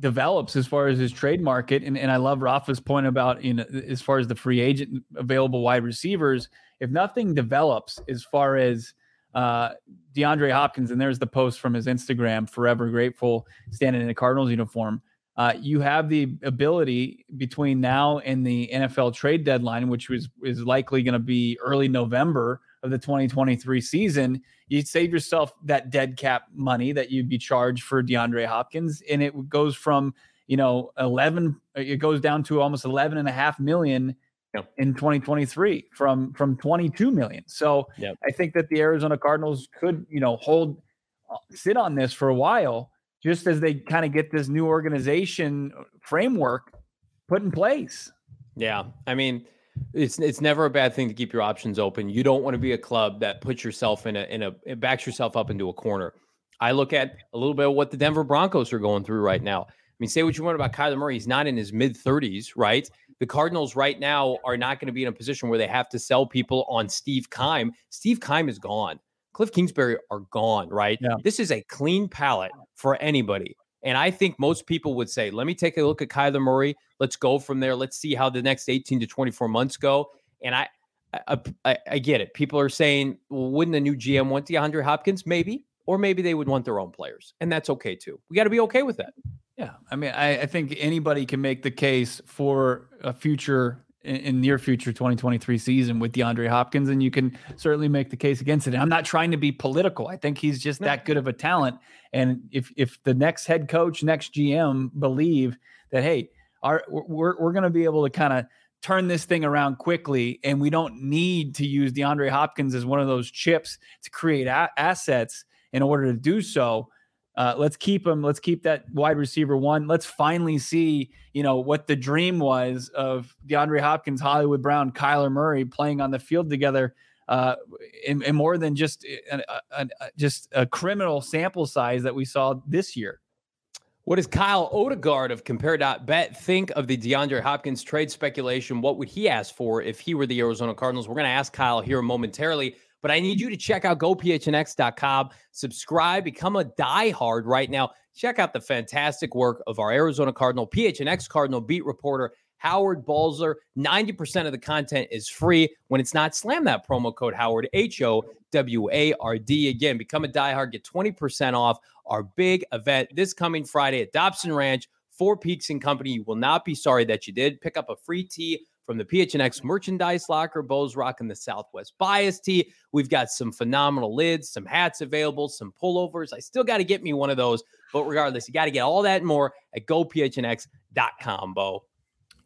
develops as far as his trade market, and, and I love Rafa's point about you know as far as the free agent available wide receivers, if nothing develops as far as uh, DeAndre Hopkins, and there's the post from his Instagram, forever grateful, standing in a Cardinals uniform. Uh, you have the ability between now and the NFL trade deadline, which was is likely going to be early November of the 2023 season. You save yourself that dead cap money that you'd be charged for DeAndre Hopkins, and it goes from you know 11, it goes down to almost 11 and a half million Yep. in 2023 from from 22 million. So Yep. I think that the Arizona Cardinals could you know hold uh, sit on this for a while just as they kind of get this new organization framework put in place. Yeah, I mean, it's it's never a bad thing to keep your options open. You don't want to be a club that puts yourself in a in a it backs yourself up into a corner. I look at a little bit of what the Denver Broncos are going through right now. I mean, say what you want about Kyler Murray, he's not in his mid 30s, right? The Cardinals right now are not going to be in a position where they have to sell people on Steve Keim. Steve Keim is gone. Kliff Kingsbury are gone, right? Yeah. This is a clean palette for anybody. And I think most people would say, let me take a look at Kyler Murray. Let's go from there. Let's see how the next 18 to 24 months go. And I, I, I, I get it. People are saying, well, wouldn't a new GM want DeAndre Hopkins? Maybe. Or maybe they would want their own players. And that's okay too. We got to be okay with that. Yeah, I mean, I, I think anybody can make the case for a future in, in near future 2023 season with DeAndre Hopkins, and you can certainly make the case against it. And I'm not trying to be political. I think he's just No. that good of a talent. And if if the next head coach, next GM believe that, hey, our we're we're going to be able to kind of turn this thing around quickly, and we don't need to use DeAndre Hopkins as one of those chips to create a- assets in order to do so. Uh, let's keep him. Let's keep that wide receiver one. Let's finally see, you know, what the dream was of DeAndre Hopkins, Hollywood Brown, Kyler Murray playing on the field together, uh, in, in more than just a, a, just a criminal sample size that we saw this year. What does Kyle Odegard of Compare.bet think of the DeAndre Hopkins trade speculation? What would he ask for if he were the Arizona Cardinals? We're going to ask Kyle here momentarily, but I need you to check out gophnx.com, subscribe, become a diehard right now. Check out the fantastic work of our Arizona Cardinal, PHNX Cardinal beat reporter, Howard Balzer. 90% of the content is free. When it's not, slam that promo code Howard, H O W A R D. Again, become a diehard, get 20% off our big event this coming Friday at Dobson Ranch. Four Peaks and Company. You will not be sorry that you did. Pick up a free tee from the PHNX merchandise locker. Bo's rocking the Southwest Bias tee. We've got some phenomenal lids, some hats available, some pullovers. I still got to get me one of those. But regardless, you got to get all that and more at gophnx.com, Bo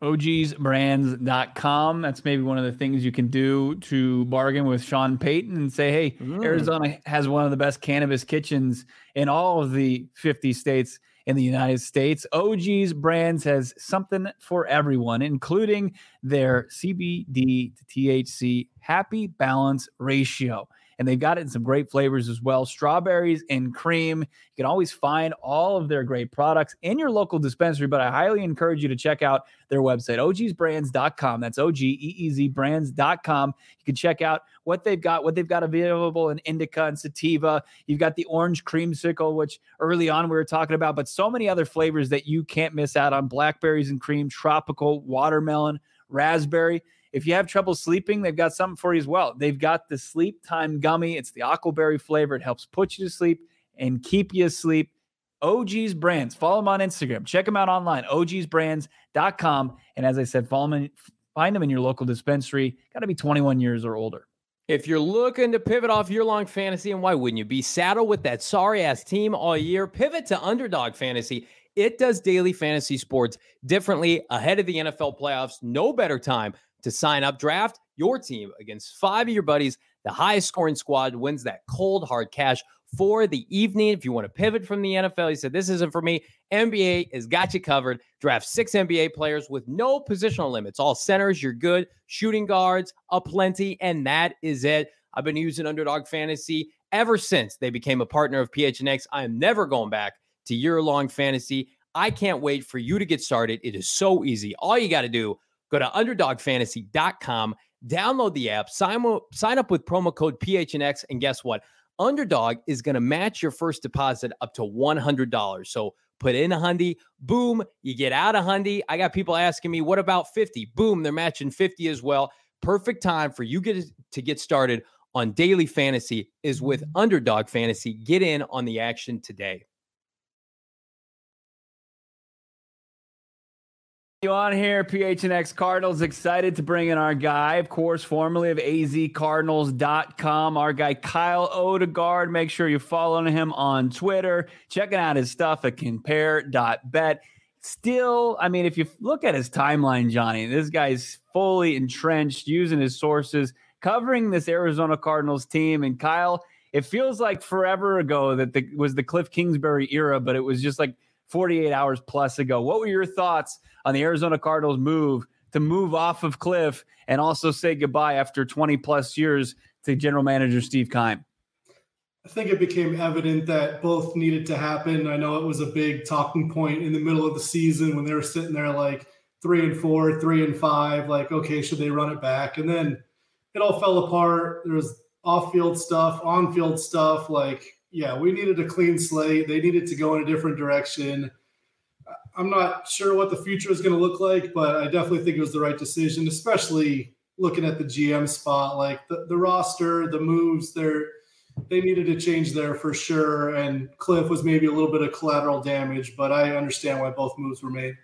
ogeezbrands.com. That's maybe one of the things you can do to bargain with Sean Payton and say, hey, mm. Arizona has one of the best cannabis kitchens in all of the 50 states in the United States. OGeez Brands has something for everyone, including their CBD to THC happy balance ratio and they've got it in some great flavors as well strawberries and cream. You can always find all of their great products in your local dispensary, but I highly encourage you to check out their website, ogeezbrands.com. That's O G E E Z brands.com. You can check out what they've got, what they've got available in indica and sativa. You've got the orange creamsicle, which early on we were talking about, but so many other flavors that you can't miss out on blackberries and cream, tropical, watermelon, raspberry. If you have trouble sleeping, they've got something for you as well. They've got the sleep time gummy. It's the aquaberry flavor. It helps put you to sleep and keep you asleep. OGeez Brands. Follow them on Instagram. Check them out online, ogeezbrands.com. And as I said, follow them, find them in your local dispensary. Got to be 21 years or older. If you're looking to pivot off year long fantasy, and why wouldn't you be saddled with that sorry ass team all year? Pivot to underdog fantasy. It does daily fantasy sports differently ahead of the NFL playoffs. No better time to sign up. Draft your team against five of your buddies. The highest scoring squad wins that cold hard cash for the evening. If you want to pivot from the NFL, you said, This isn't for me. NBA has got you covered. Draft six NBA players with no positional limits. All centers, you're good. Shooting guards, a plenty. And that is it. I've been using Underdog Fantasy ever since they became a partner of PHNX. I am never going back to year long fantasy. I can't wait for you to get started. It is so easy. All you got to do Go to underdogfantasy.com, download the app, sign up, sign up with promo code PHNX, and guess what? Underdog is going to match your first deposit up to $100. So put in a hundy, boom, you get out a hundy. I got people asking me, what about 50? Boom, they're matching 50 as well. Perfect time for you get to get started on daily fantasy is with mm-hmm. Underdog Fantasy. Get in on the action today. You on here, PHNX Cardinals. Excited to bring in our guy, of course, formerly of azcardinals.com, our guy Kyle Odegard. Make sure you're following him on Twitter, checking out his stuff at compare.bet. Still, I mean, if you look at his timeline, Johnny, this guy's fully entrenched using his sources, covering this Arizona Cardinals team. And Kyle, it feels like forever ago that the, was the Kliff Kingsbury era, but it was just like 48 hours plus ago. What were your thoughts on the Arizona Cardinals move to move off of Kliff and also say goodbye after 20 plus years to general manager Steve Keim? I think it became evident that both needed to happen. I know it was a big talking point in the middle of the season when they were sitting there like three and four, three and five, like, okay, should they run it back? And then it all fell apart. There was off field stuff, on field stuff. Like, yeah, we needed a clean slate. They needed to go in a different direction. I'm not sure what the future is going to look like, but I definitely think it was the right decision, especially looking at the GM spot. Like the, the roster, the moves, they're they needed to change there for sure. And Kliff was maybe a little bit of collateral damage, but I understand why both moves were made.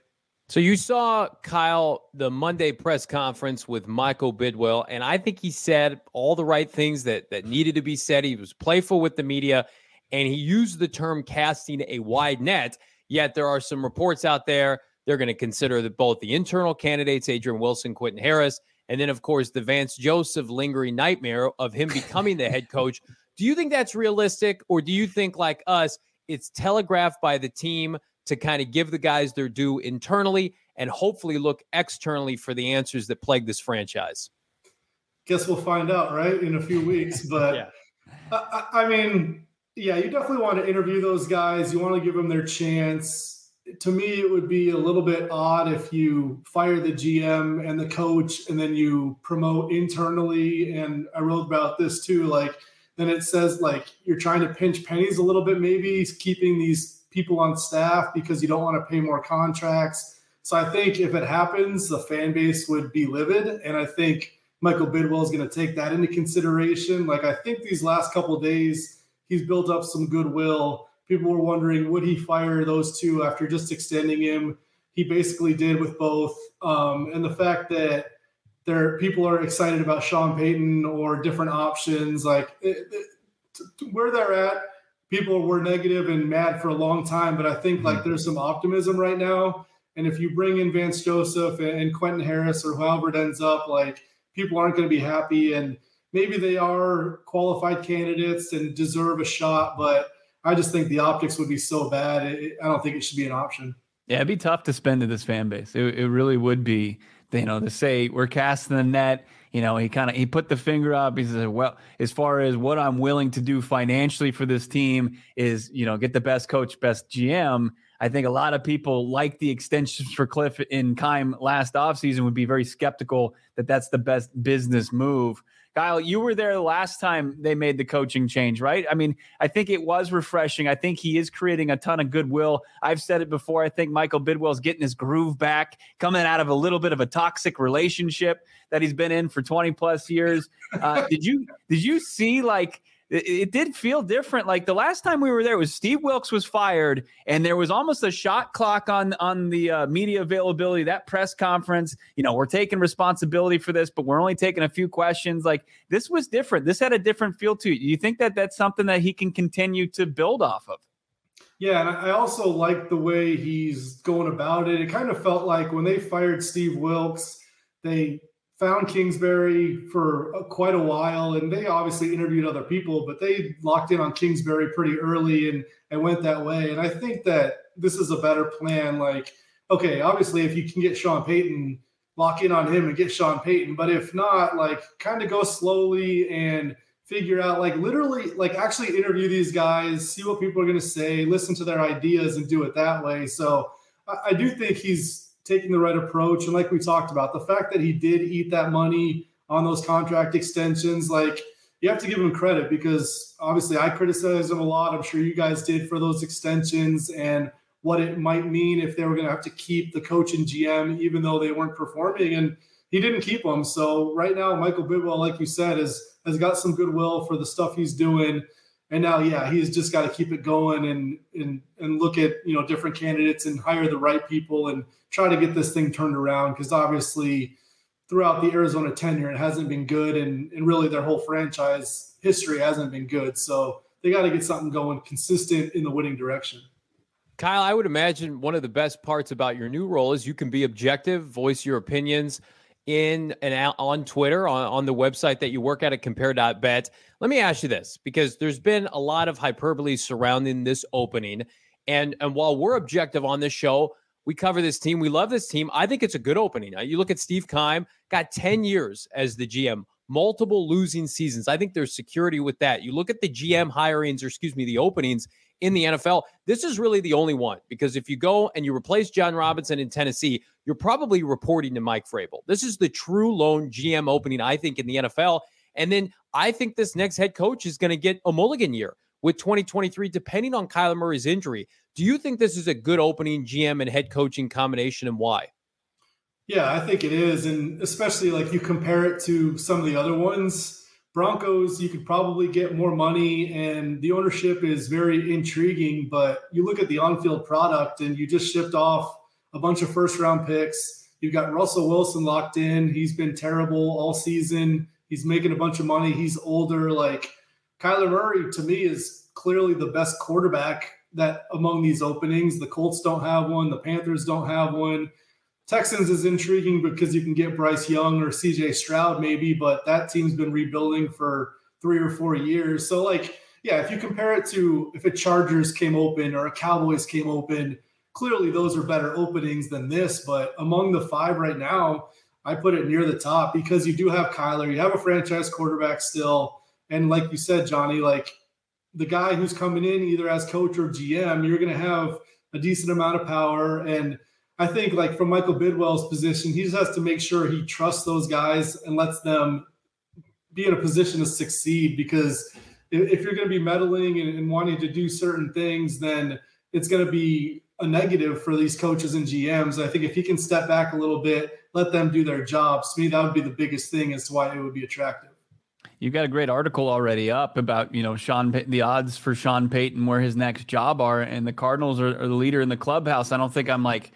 So you saw Kyle the Monday press conference with Michael Bidwill, and I think he said all the right things that that needed to be said. He was playful with the media, and he used the term casting a wide net. Yet there are some reports out there. They're going to consider that both the internal candidates, Adrian Wilson, Quentin Harris, and then, of course, the Vance Joseph lingering nightmare of him becoming the head [LAUGHS] coach. Do you think that's realistic? Or do you think, like us, it's telegraphed by the team to kind of give the guys their due internally and hopefully look externally for the answers that plague this franchise? Guess we'll find out, right, in a few weeks. [LAUGHS] But yeah. I, I mean, yeah, you definitely want to interview those guys. You want to give them their chance. To me, it would be a little bit odd if you fire the GM and the coach and then you promote internally. And I wrote about this too. Like, then it says like you're trying to pinch pennies a little bit, maybe keeping these people on staff because you don't want to pay more contracts. So I think if it happens, the fan base would be livid. And I think Michael Bidwill is going to take that into consideration. Like, I think these last couple days, he's built up some goodwill. People were wondering, would he fire those two after just extending him? He basically did with both. Um, and the fact that there people are excited about Sean Payton or different options. Like it, it, where they're at, people were negative and mad for a long time, but I think like mm-hmm. there's some optimism right now. And if you bring in Vance Joseph and Quentin Harris or whoever it ends up, like people aren't going to be happy. And maybe they are qualified candidates and deserve a shot, but I just think the optics would be so bad. It, I don't think it should be an option. Yeah, it'd be tough to spend to this fan base. It, it really would be. You know, to say we're casting the net. You know, he kind of he put the finger up. He said, "Well, as far as what I'm willing to do financially for this team is, you know, get the best coach, best GM." I think a lot of people like the extensions for Kliff in Keim last offseason would be very skeptical that that's the best business move. Kyle, you were there the last time they made the coaching change, right? I mean, I think it was refreshing. I think he is creating a ton of goodwill. I've said it before. I think Michael Bidwill's getting his groove back, coming out of a little bit of a toxic relationship that he's been in for 20 plus years. Uh, did you did you see like it, it, did feel different. Like the last time we were there was Steve Wilks was fired, and there was almost a shot clock on on the uh, media availability. That press conference, you know, we're taking responsibility for this, but we're only taking a few questions. Like this was different. This had a different feel to it. You think that that's something that he can continue to build off of? Yeah, and I also like the way he's going about it. It kind of felt like when they fired Steve Wilks, they found Kingsbury for quite a while, and they obviously interviewed other people, but they locked in on Kingsbury pretty early and and went that way. And I think that this is a better plan. Like, okay, obviously, if you can get Sean Payton, lock in on him and get Sean Payton. But if not, like, kind of go slowly and figure out, like, literally, like, actually interview these guys, see what people are going to say, listen to their ideas, and do it that way. So I, I do think he's taking the right approach. And like we talked about, the fact that he did eat that money on those contract extensions, like you have to give him credit because obviously I criticize him a lot. I'm sure you guys did for those extensions and what it might mean if they were going to have to keep the coach and GM, even though they weren't performing. And he didn't keep them. So right now, Michael Bidwill, like you said, has has got some goodwill for the stuff he's doing. And now, yeah, he's just got to keep it going and and and look at you know different candidates and hire the right people and try to get this thing turned around because obviously throughout the Arizona tenure it hasn't been good and, and really their whole franchise history hasn't been good. So they got to get something going consistent in the winning direction. Kyle, I would imagine one of the best parts about your new role is you can be objective, voice your opinions in and out on Twitter, on, on the website that you work at at compare.bet. Let me ask you this because there's been a lot of hyperbole surrounding this opening. And, and while we're objective on this show, we cover this team. We love this team. I think it's a good opening. You look at Steve Keim, got 10 years as the GM, multiple losing seasons. I think there's security with that. You look at the GM hirings, or excuse me, the openings in the NFL. This is really the only one because if you go and you replace Jon Robinson in Tennessee, you're probably reporting to Mike Vrabel. This is the true lone GM opening, I think, in the NFL. And then I think this next head coach is going to get a mulligan year with 2023, depending on Kyler Murray's injury. Do you think this is a good opening GM and head coaching combination and why? Yeah, I think it is. And especially like you compare it to some of the other ones. Broncos, you could probably get more money and the ownership is very intriguing. But you look at the on field product and you just shipped off a bunch of first round picks. You've got Russell Wilson locked in. He's been terrible all season. He's making a bunch of money. He's older. Like Kyler Murray, to me, is clearly the best quarterback that among these openings. The Colts don't have one, the Panthers don't have one. Texans is intriguing because you can get Bryce Young or CJ Stroud maybe, but that team's been rebuilding for three or four years. So like, yeah, if you compare it to if a Chargers came open or a Cowboys came open, clearly those are better openings than this. But among the five right now, I put it near the top because you do have Kyler, you have a franchise quarterback still, and like you said, Johnny, like the guy who's coming in either as coach or GM, you're going to have a decent amount of power. And I think, like from Michael Bidwill's position, he just has to make sure he trusts those guys and lets them be in a position to succeed. Because if, you're going to be meddling and, and wanting to do certain things, then it's going to be a negative for these coaches and GMs. I think if he can step back a little bit, let them do their jobs, to me, that would be the biggest thing as to why it would be attractive. You've got a great article already up about you know Sean the odds for Sean Payton where his next job are, and the Cardinals are, are the leader in the clubhouse. I don't think I'm like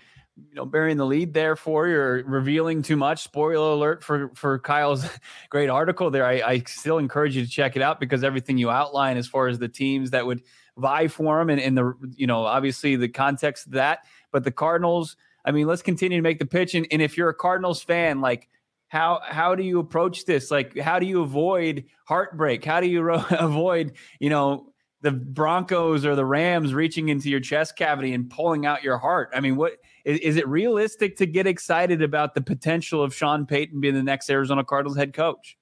you know burying the lead there for you or revealing too much. Spoiler alert for for Kyle's [LAUGHS] great article there. I, I still encourage you to check it out because everything you outline as far as the teams that would vie for him and, and the you know obviously the context of that. But the Cardinals, I mean, let's continue to make the pitch. And, and if you're a Cardinals fan, like how how do you approach this? Like how do you avoid heartbreak? How do you ro- [LAUGHS] avoid you know the Broncos or the Rams reaching into your chest cavity and pulling out your heart? I mean, what is, is it realistic to get excited about the potential of Sean Payton being the next Arizona Cardinals head coach?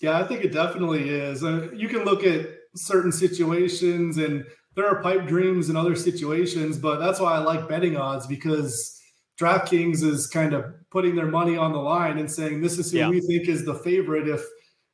Yeah, I think it definitely is. Uh, you can look at certain situations and there are pipe dreams in other situations, but that's why I like betting odds because DraftKings is kind of putting their money on the line and saying this is who yeah. we think is the favorite. If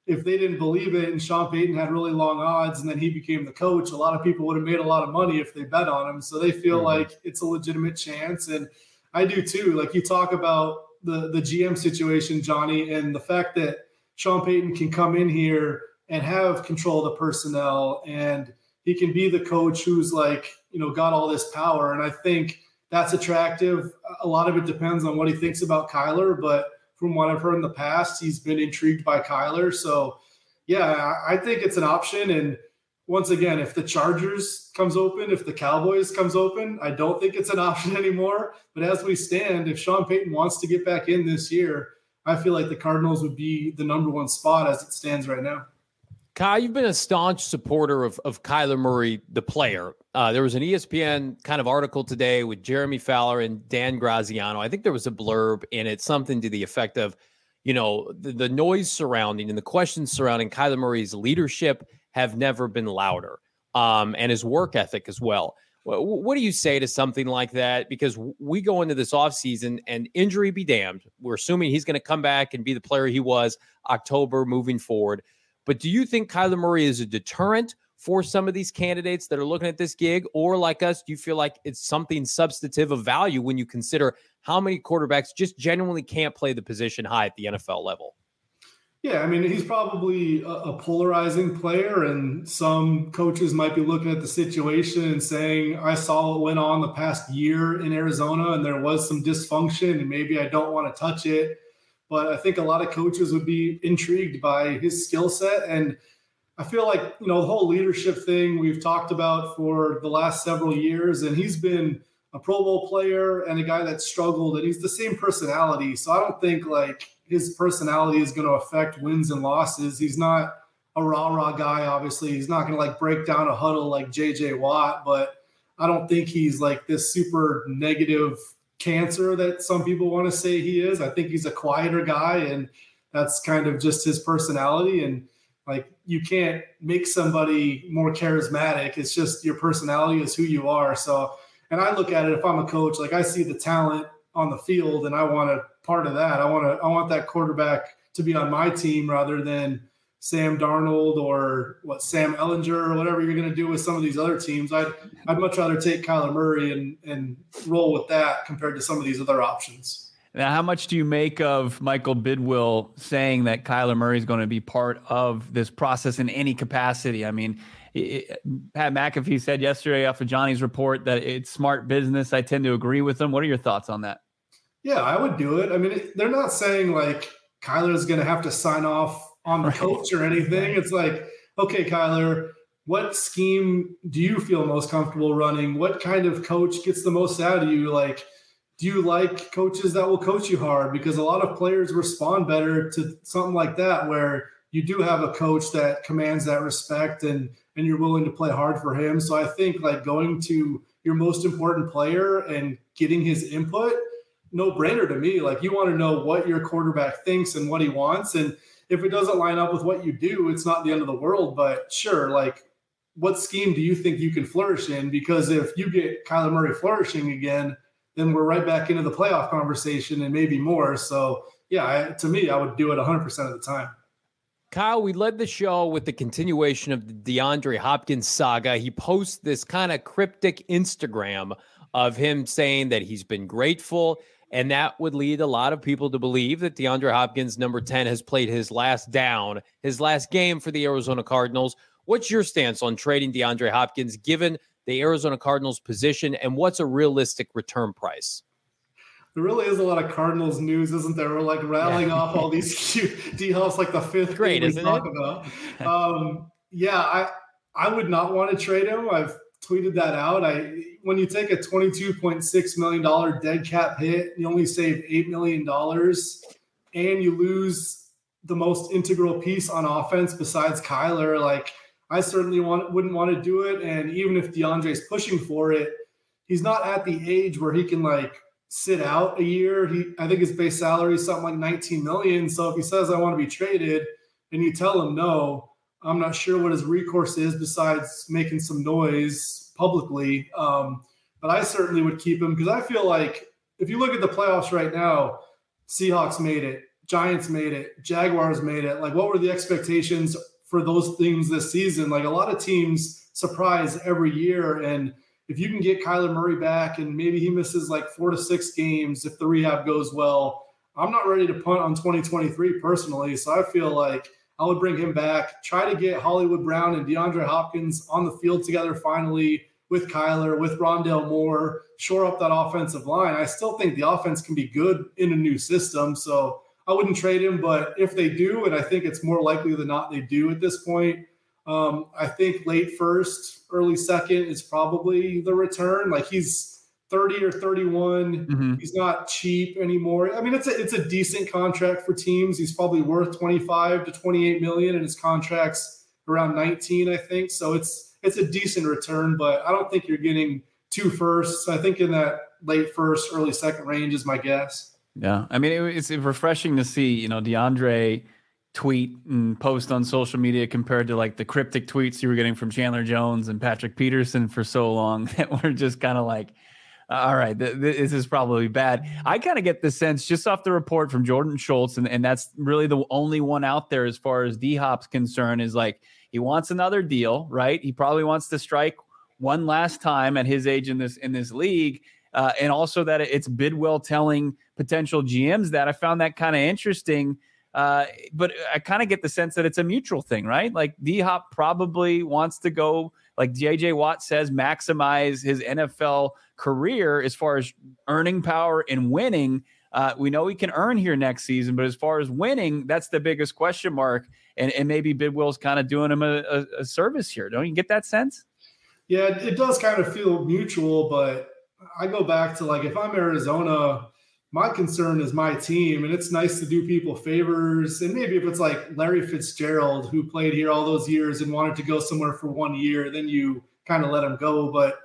if they didn't believe it and Sean Payton had really long odds and then he became the coach, a lot of people would have made a lot of money if they bet on him. So they feel mm-hmm. like it's a legitimate chance. And I do too. Like you talk about the the GM situation, Johnny, and the fact that Sean Payton can come in here and have control of the personnel and he can be the coach who's like, you know, got all this power. And I think that's attractive. A lot of it depends on what he thinks about Kyler, but from what I've heard in the past, he's been intrigued by Kyler. So, yeah, I think it's an option. And once again, if the Chargers comes open, if the Cowboys comes open, I don't think it's an [LAUGHS] option anymore. But as we stand, if Sean Payton wants to get back in this year, I feel like the Cardinals would be the number one spot as it stands right now. Kyle, you've been a staunch supporter of, of Kyler Murray, the player. Uh, there was an ESPN kind of article today with Jeremy Fowler and Dan Graziano. I think there was a blurb in it, something to the effect of, you know, the, the noise surrounding and the questions surrounding Kyler Murray's leadership have never been louder, um, and his work ethic as well. What, what do you say to something like that? Because we go into this offseason and injury be damned. We're assuming he's going to come back and be the player he was October moving forward. But do you think Kyler Murray is a deterrent for some of these candidates that are looking at this gig? Or like us, do you feel like it's something substantive of value when you consider how many quarterbacks just genuinely can't play the position high at the NFL level? Yeah, I mean, he's probably a, polarizing player, and some coaches might be looking at the situation and saying, I saw what went on the past year in Arizona, and there was some dysfunction, and maybe I don't want to touch it but I think a lot of coaches would be intrigued by his skill set. And I feel like, you know, the whole leadership thing we've talked about for the last several years, and he's been a Pro Bowl player and a guy that struggled, and he's the same personality. So I don't think like his personality is going to affect wins and losses. He's not a rah rah guy, obviously. He's not going to like break down a huddle like JJ Watt, but I don't think he's like this super negative cancer that some people want to say he is. I think he's a quieter guy, and that's kind of just his personality. And like, you can't make somebody more charismatic. It's just your personality is who you are. So, and I look at it if I'm a coach, like I see the talent on the field, and I want a part of that. I want to, I want that quarterback to be on my team rather than Sam Darnold or what Sam Ehlinger or whatever you're going to do with some of these other teams. I'd I'd much rather take Kyler Murray and and roll with that compared to some of these other options. Now, how much do you make of Michael Bidwill saying that Kyler Murray is going to be part of this process in any capacity? I mean, it, Pat McAfee said yesterday off of Johnny's report that it's smart business. I tend to agree with him. What are your thoughts on that? Yeah, I would do it. I mean, they're not saying like Kyler is going to have to sign off on the right. coach or anything. It's like, okay, Kyler, what scheme do you feel most comfortable running? What kind of coach gets the most out of you? Like, do you like coaches that will coach you hard? Because a lot of players respond better to something like that, where you do have a coach that commands that respect and and you're willing to play hard for him. So I think like going to your most important player and getting his input, no brainer to me. Like you want to know what your quarterback thinks and what he wants. And if it doesn't line up with what you do, it's not the end of the world. But sure, like what scheme do you think you can flourish in? Because if you get Kyler Murray flourishing again, then we're right back into the playoff conversation and maybe more. So yeah, I, to me, I would do it 100% of the time. Kyle, we led the show with the continuation of the DeAndre Hopkins saga. He posts this kind of cryptic Instagram of him saying that he's been grateful and that would lead a lot of people to believe that DeAndre Hopkins, number 10, has played his last down, his last game for the Arizona Cardinals. What's your stance on trading DeAndre Hopkins given the Arizona Cardinals position and what's a realistic return price? there really is a lot of Cardinals news, isn't there? We're like rattling yeah. off all these [LAUGHS] cute D Hop's like the fifth Great, thing we talk it? about. Um, yeah, I I would not want to trade him. I've tweeted that out. I when you take a $22.6 million dead cap hit, you only save $8 million and you lose the most integral piece on offense besides Kyler. Like, I certainly want, wouldn't want to do it. And even if DeAndre's pushing for it, he's not at the age where he can like sit out a year. He, I think his base salary is something like 19 million. So if he says I want to be traded, and you tell him no, I'm not sure what his recourse is besides making some noise publicly. Um, but I certainly would keep him because I feel like if you look at the playoffs right now, Seahawks made it, Giants made it, Jaguars made it. Like, what were the expectations for those teams this season? Like, a lot of teams surprise every year. And if you can get Kyler Murray back and maybe he misses like four to six games if the rehab goes well, I'm not ready to punt on 2023 personally. So I feel like I would bring him back, try to get Hollywood Brown and DeAndre Hopkins on the field together finally with Kyler, with Rondale Moore, shore up that offensive line. I still think the offense can be good in a new system. So I wouldn't trade him, but if they do, and I think it's more likely than not they do at this point, um, I think late first, early second is probably the return. Like he's 30 or 31. Mm-hmm. He's not cheap anymore. I mean, it's a it's a decent contract for teams. He's probably worth 25 to 28 million, and his contract's around 19, I think. So it's it's a decent return, but I don't think you're getting two firsts. I think in that late first, early second range is my guess. Yeah, I mean it, it's refreshing to see you know DeAndre tweet and post on social media compared to like the cryptic tweets you were getting from Chandler Jones and Patrick Peterson for so long [LAUGHS] that were just kind of like uh, all right, th- th- this is probably bad. I kind of get the sense just off the report from Jordan Schultz, and, and that's really the only one out there as far as D Hop's concerned, is like he wants another deal, right? He probably wants to strike one last time at his age in this in this league. Uh, and also that it's Bidwill telling potential GMs that I found that kind of interesting. Uh, but I kind of get the sense that it's a mutual thing, right? Like D Hop probably wants to go, like JJ Watt says, maximize his NFL career as far as earning power and winning. Uh, we know he can earn here next season, but as far as winning, that's the biggest question mark. And, and maybe Bidwill's kind of doing him a, a, a service here. Don't you get that sense? Yeah, it does kind of feel mutual, but I go back to like if I'm Arizona, my concern is my team, and it's nice to do people favors. And maybe if it's like Larry Fitzgerald, who played here all those years and wanted to go somewhere for one year, then you kind of let him go. But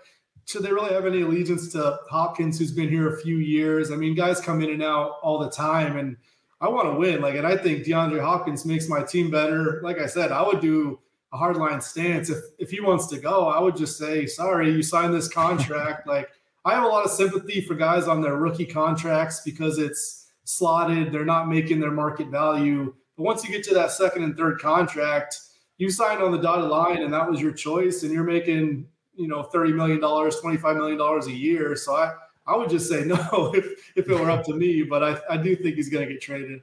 should they really have any allegiance to Hopkins, who's been here a few years? I mean, guys come in and out all the time, and I want to win. Like, and I think DeAndre Hopkins makes my team better. Like I said, I would do a hardline stance if if he wants to go. I would just say, sorry, you signed this contract. [LAUGHS] like, I have a lot of sympathy for guys on their rookie contracts because it's slotted. They're not making their market value. But once you get to that second and third contract, you signed on the dotted line, and that was your choice, and you're making you know, $30 million, $25 million a year. So I, I would just say no [LAUGHS] if, if it were up to me, but I, I do think he's going to get traded.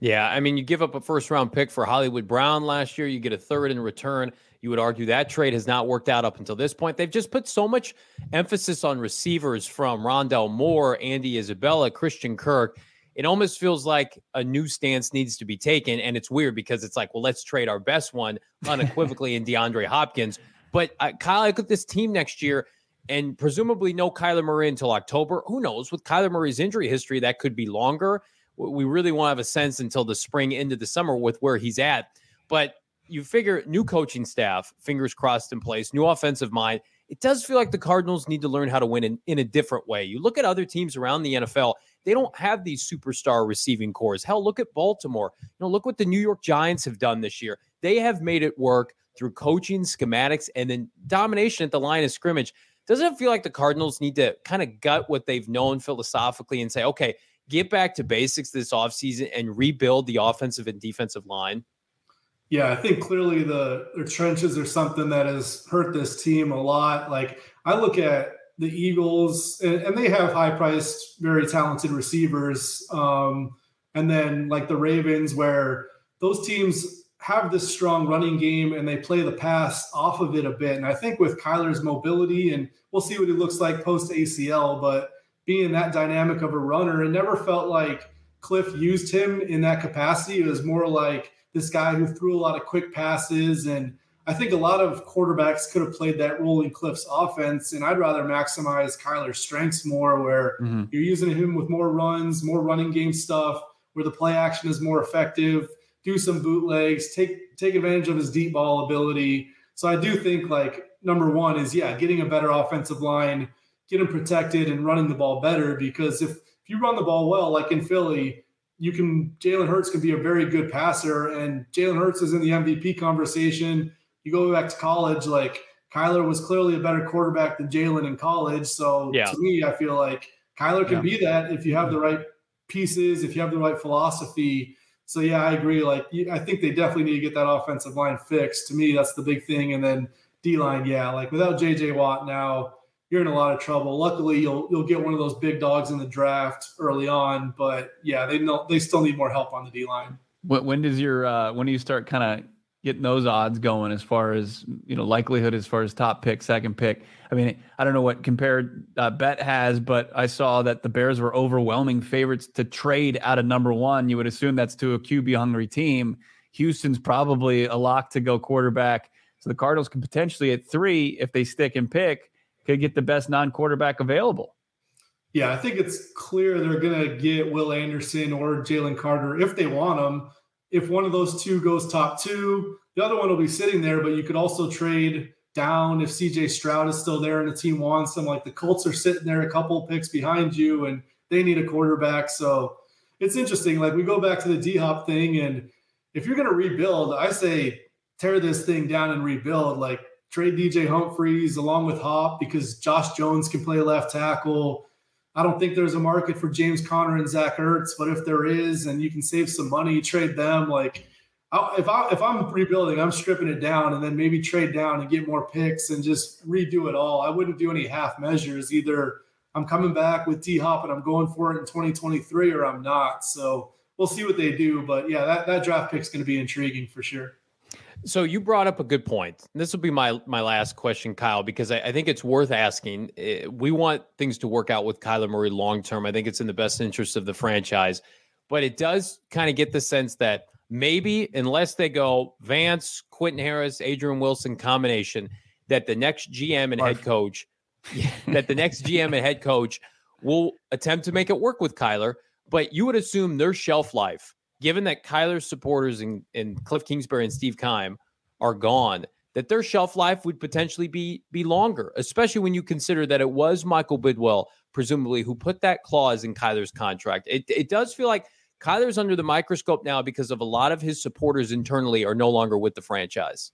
Yeah. I mean, you give up a first round pick for Hollywood Brown last year, you get a third in return. You would argue that trade has not worked out up until this point. They've just put so much emphasis on receivers from Rondale Moore, Andy Isabella, Christian Kirk. It almost feels like a new stance needs to be taken. And it's weird because it's like, well, let's trade our best one unequivocally in [LAUGHS] DeAndre Hopkins. But uh, Kyle, I look at this team next year and presumably no Kyler Murray until October. Who knows? With Kyler Murray's injury history, that could be longer. We really won't have a sense until the spring into the summer with where he's at. But you figure new coaching staff, fingers crossed in place, new offensive mind. It does feel like the Cardinals need to learn how to win in, in a different way. You look at other teams around the NFL, they don't have these superstar receiving cores. Hell, look at Baltimore. You know, look what the New York Giants have done this year. They have made it work through coaching, schematics, and then domination at the line of scrimmage. Doesn't it feel like the Cardinals need to kind of gut what they've known philosophically and say, okay, get back to basics this offseason and rebuild the offensive and defensive line? Yeah, I think clearly the trenches are something that has hurt this team a lot. Like I look at the Eagles, and, and they have high priced, very talented receivers. Um, and then like the Ravens, where those teams have this strong running game and they play the pass off of it a bit. And I think with Kyler's mobility, and we'll see what he looks like post ACL, but being that dynamic of a runner. It never felt like Kliff used him in that capacity. It was more like this guy who threw a lot of quick passes. And I think a lot of quarterbacks could have played that role in Kliff's offense. And I'd rather maximize Kyler's strengths more, where mm-hmm. you're using him with more runs, more running game stuff, where the play action is more effective. Do some bootlegs, take take advantage of his deep ball ability. So I do think like number one is yeah, getting a better offensive line, get him protected and running the ball better. Because if if you run the ball well, like in Philly, you can Jalen Hurts can be a very good passer, and Jalen Hurts is in the MVP conversation. You go back to college, like Kyler was clearly a better quarterback than Jalen in college. So yeah. to me, I feel like Kyler can yeah. be that if you have the right pieces, if you have the right philosophy. So yeah, I agree. Like I think they definitely need to get that offensive line fixed. To me, that's the big thing. And then D line, yeah, like without JJ Watt now, you're in a lot of trouble. Luckily, you'll you'll get one of those big dogs in the draft early on, but yeah, they know they still need more help on the D line. When, when does your uh, when do you start kind of getting those odds going as far as you know likelihood as far as top pick, second pick? I mean, I don't know what compared uh, bet has, but I saw that the Bears were overwhelming favorites to trade out of number one. You would assume that's to a QB hungry team. Houston's probably a lock to go quarterback. So the Cardinals can potentially at three, if they stick and pick, could get the best non-quarterback available. Yeah, I think it's clear they're going to get Will Anderson or Jalen Carter if they want them. If one of those two goes top two, the other one will be sitting there. But you could also trade down if CJ Stroud is still there and the team wants him. Like the Colts are sitting there a couple picks behind you, and they need a quarterback. So it's interesting. Like we go back to the D Hop thing, and if you're going to rebuild, I say tear this thing down and rebuild. Like trade DJ Humphries along with Hop because Josh Jones can play left tackle. I don't think there's a market for James Conner and Zach Ertz, but if there is, and you can save some money, trade them. Like if I if I'm rebuilding, I'm stripping it down and then maybe trade down and get more picks and just redo it all. I wouldn't do any half measures. Either I'm coming back with D Hop and I'm going for it in 2023, or I'm not. So we'll see what they do. But yeah, that that draft pick's going to be intriguing for sure. So you brought up a good point. This will be my my last question, Kyle, because I, I, think it's worth asking. Eh, we want things to work out with Kyler Murray long term. I think it's in the best interest of the franchise, but it does kind of get the sense that maybe unless they go Vance, Quentin Harris, Adrian Wilson combination, that the next GM and head coach, [LAUGHS] that the next GM and head coach will attempt to make it work with Kyler. But you would assume their shelf life given that Kyler's supporters and, and Kliff Kingsbury and Steve Keim are gone, that their shelf life would potentially be be longer, especially when you consider that it was Michael Bidwill, presumably, who put that clause in Kyler's contract. It, it does feel like Kyler's under the microscope now because of a lot of his supporters internally are no longer with the franchise.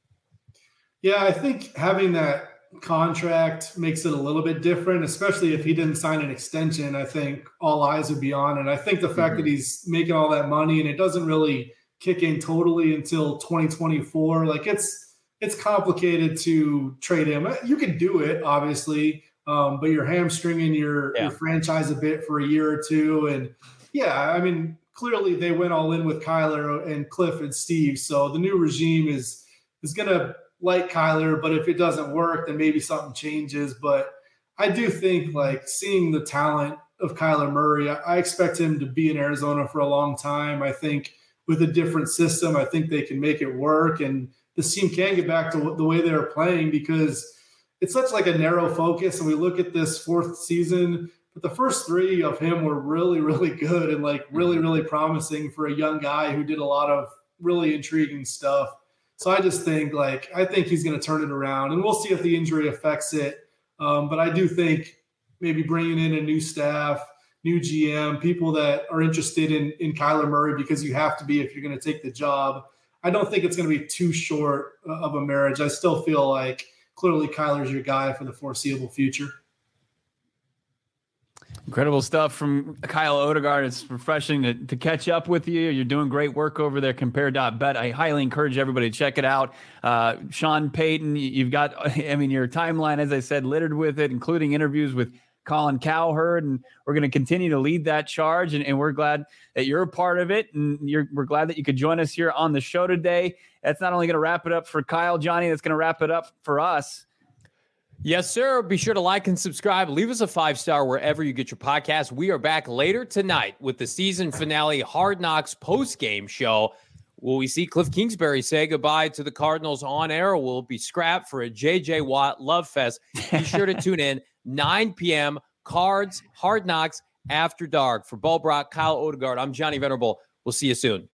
Yeah, I think having that contract makes it a little bit different, especially if he didn't sign an extension. I think all eyes would be on. And I think the fact mm-hmm. that he's making all that money and it doesn't really kick in totally until 2024, like it's it's complicated to trade him. You can do it, obviously, um, but you're hamstringing your, yeah. your franchise a bit for a year or two. And yeah, I mean, clearly they went all in with Kyler and Kliff and Steve. So the new regime is is going to like Kyler, but if it doesn't work, then maybe something changes. But I do think like seeing the talent of Kyler Murray, I, expect him to be in Arizona for a long time. I think with a different system, I think they can make it work, and this team can get back to the way they are playing because it's such like a narrow focus. And we look at this fourth season, but the first three of him were really, really good and like really, mm-hmm. really promising for a young guy who did a lot of really intriguing stuff. So I just think like I think he's going to turn it around, and we'll see if the injury affects it. Um, but I do think maybe bringing in a new staff, new GM, people that are interested in in Kyler Murray because you have to be if you're going to take the job. I don't think it's going to be too short of a marriage. I still feel like clearly Kyler's your guy for the foreseeable future. Incredible stuff from Kyle Odegard. It's refreshing to, to catch up with you. You're doing great work over there, compare.bet. I highly encourage everybody to check it out. Uh, Sean Payton, you've got, [LAUGHS] I mean, your timeline, as I said, littered with it, including interviews with Colin Cowherd. And we're going to continue to lead that charge. And, and, we're glad that you're a part of it. And we're glad that you could join us here on the show today. That's not only going to wrap it up for Kyle, Johnny, that's going to wrap it up for us. Yes, sir. Be sure to like and subscribe. Leave us a five star wherever you get your podcast. We are back later tonight with the season finale Hard Knocks post game show. Will we see Kliff Kingsbury say goodbye to the Cardinals on air? Will be scrapped for a JJ Watt love fest? Be sure to tune in [LAUGHS] 9 p.m. Cards, Hard Knocks after dark. For Bo Brock, Kyle Odegard, I'm Johnny Venerable. We'll see you soon.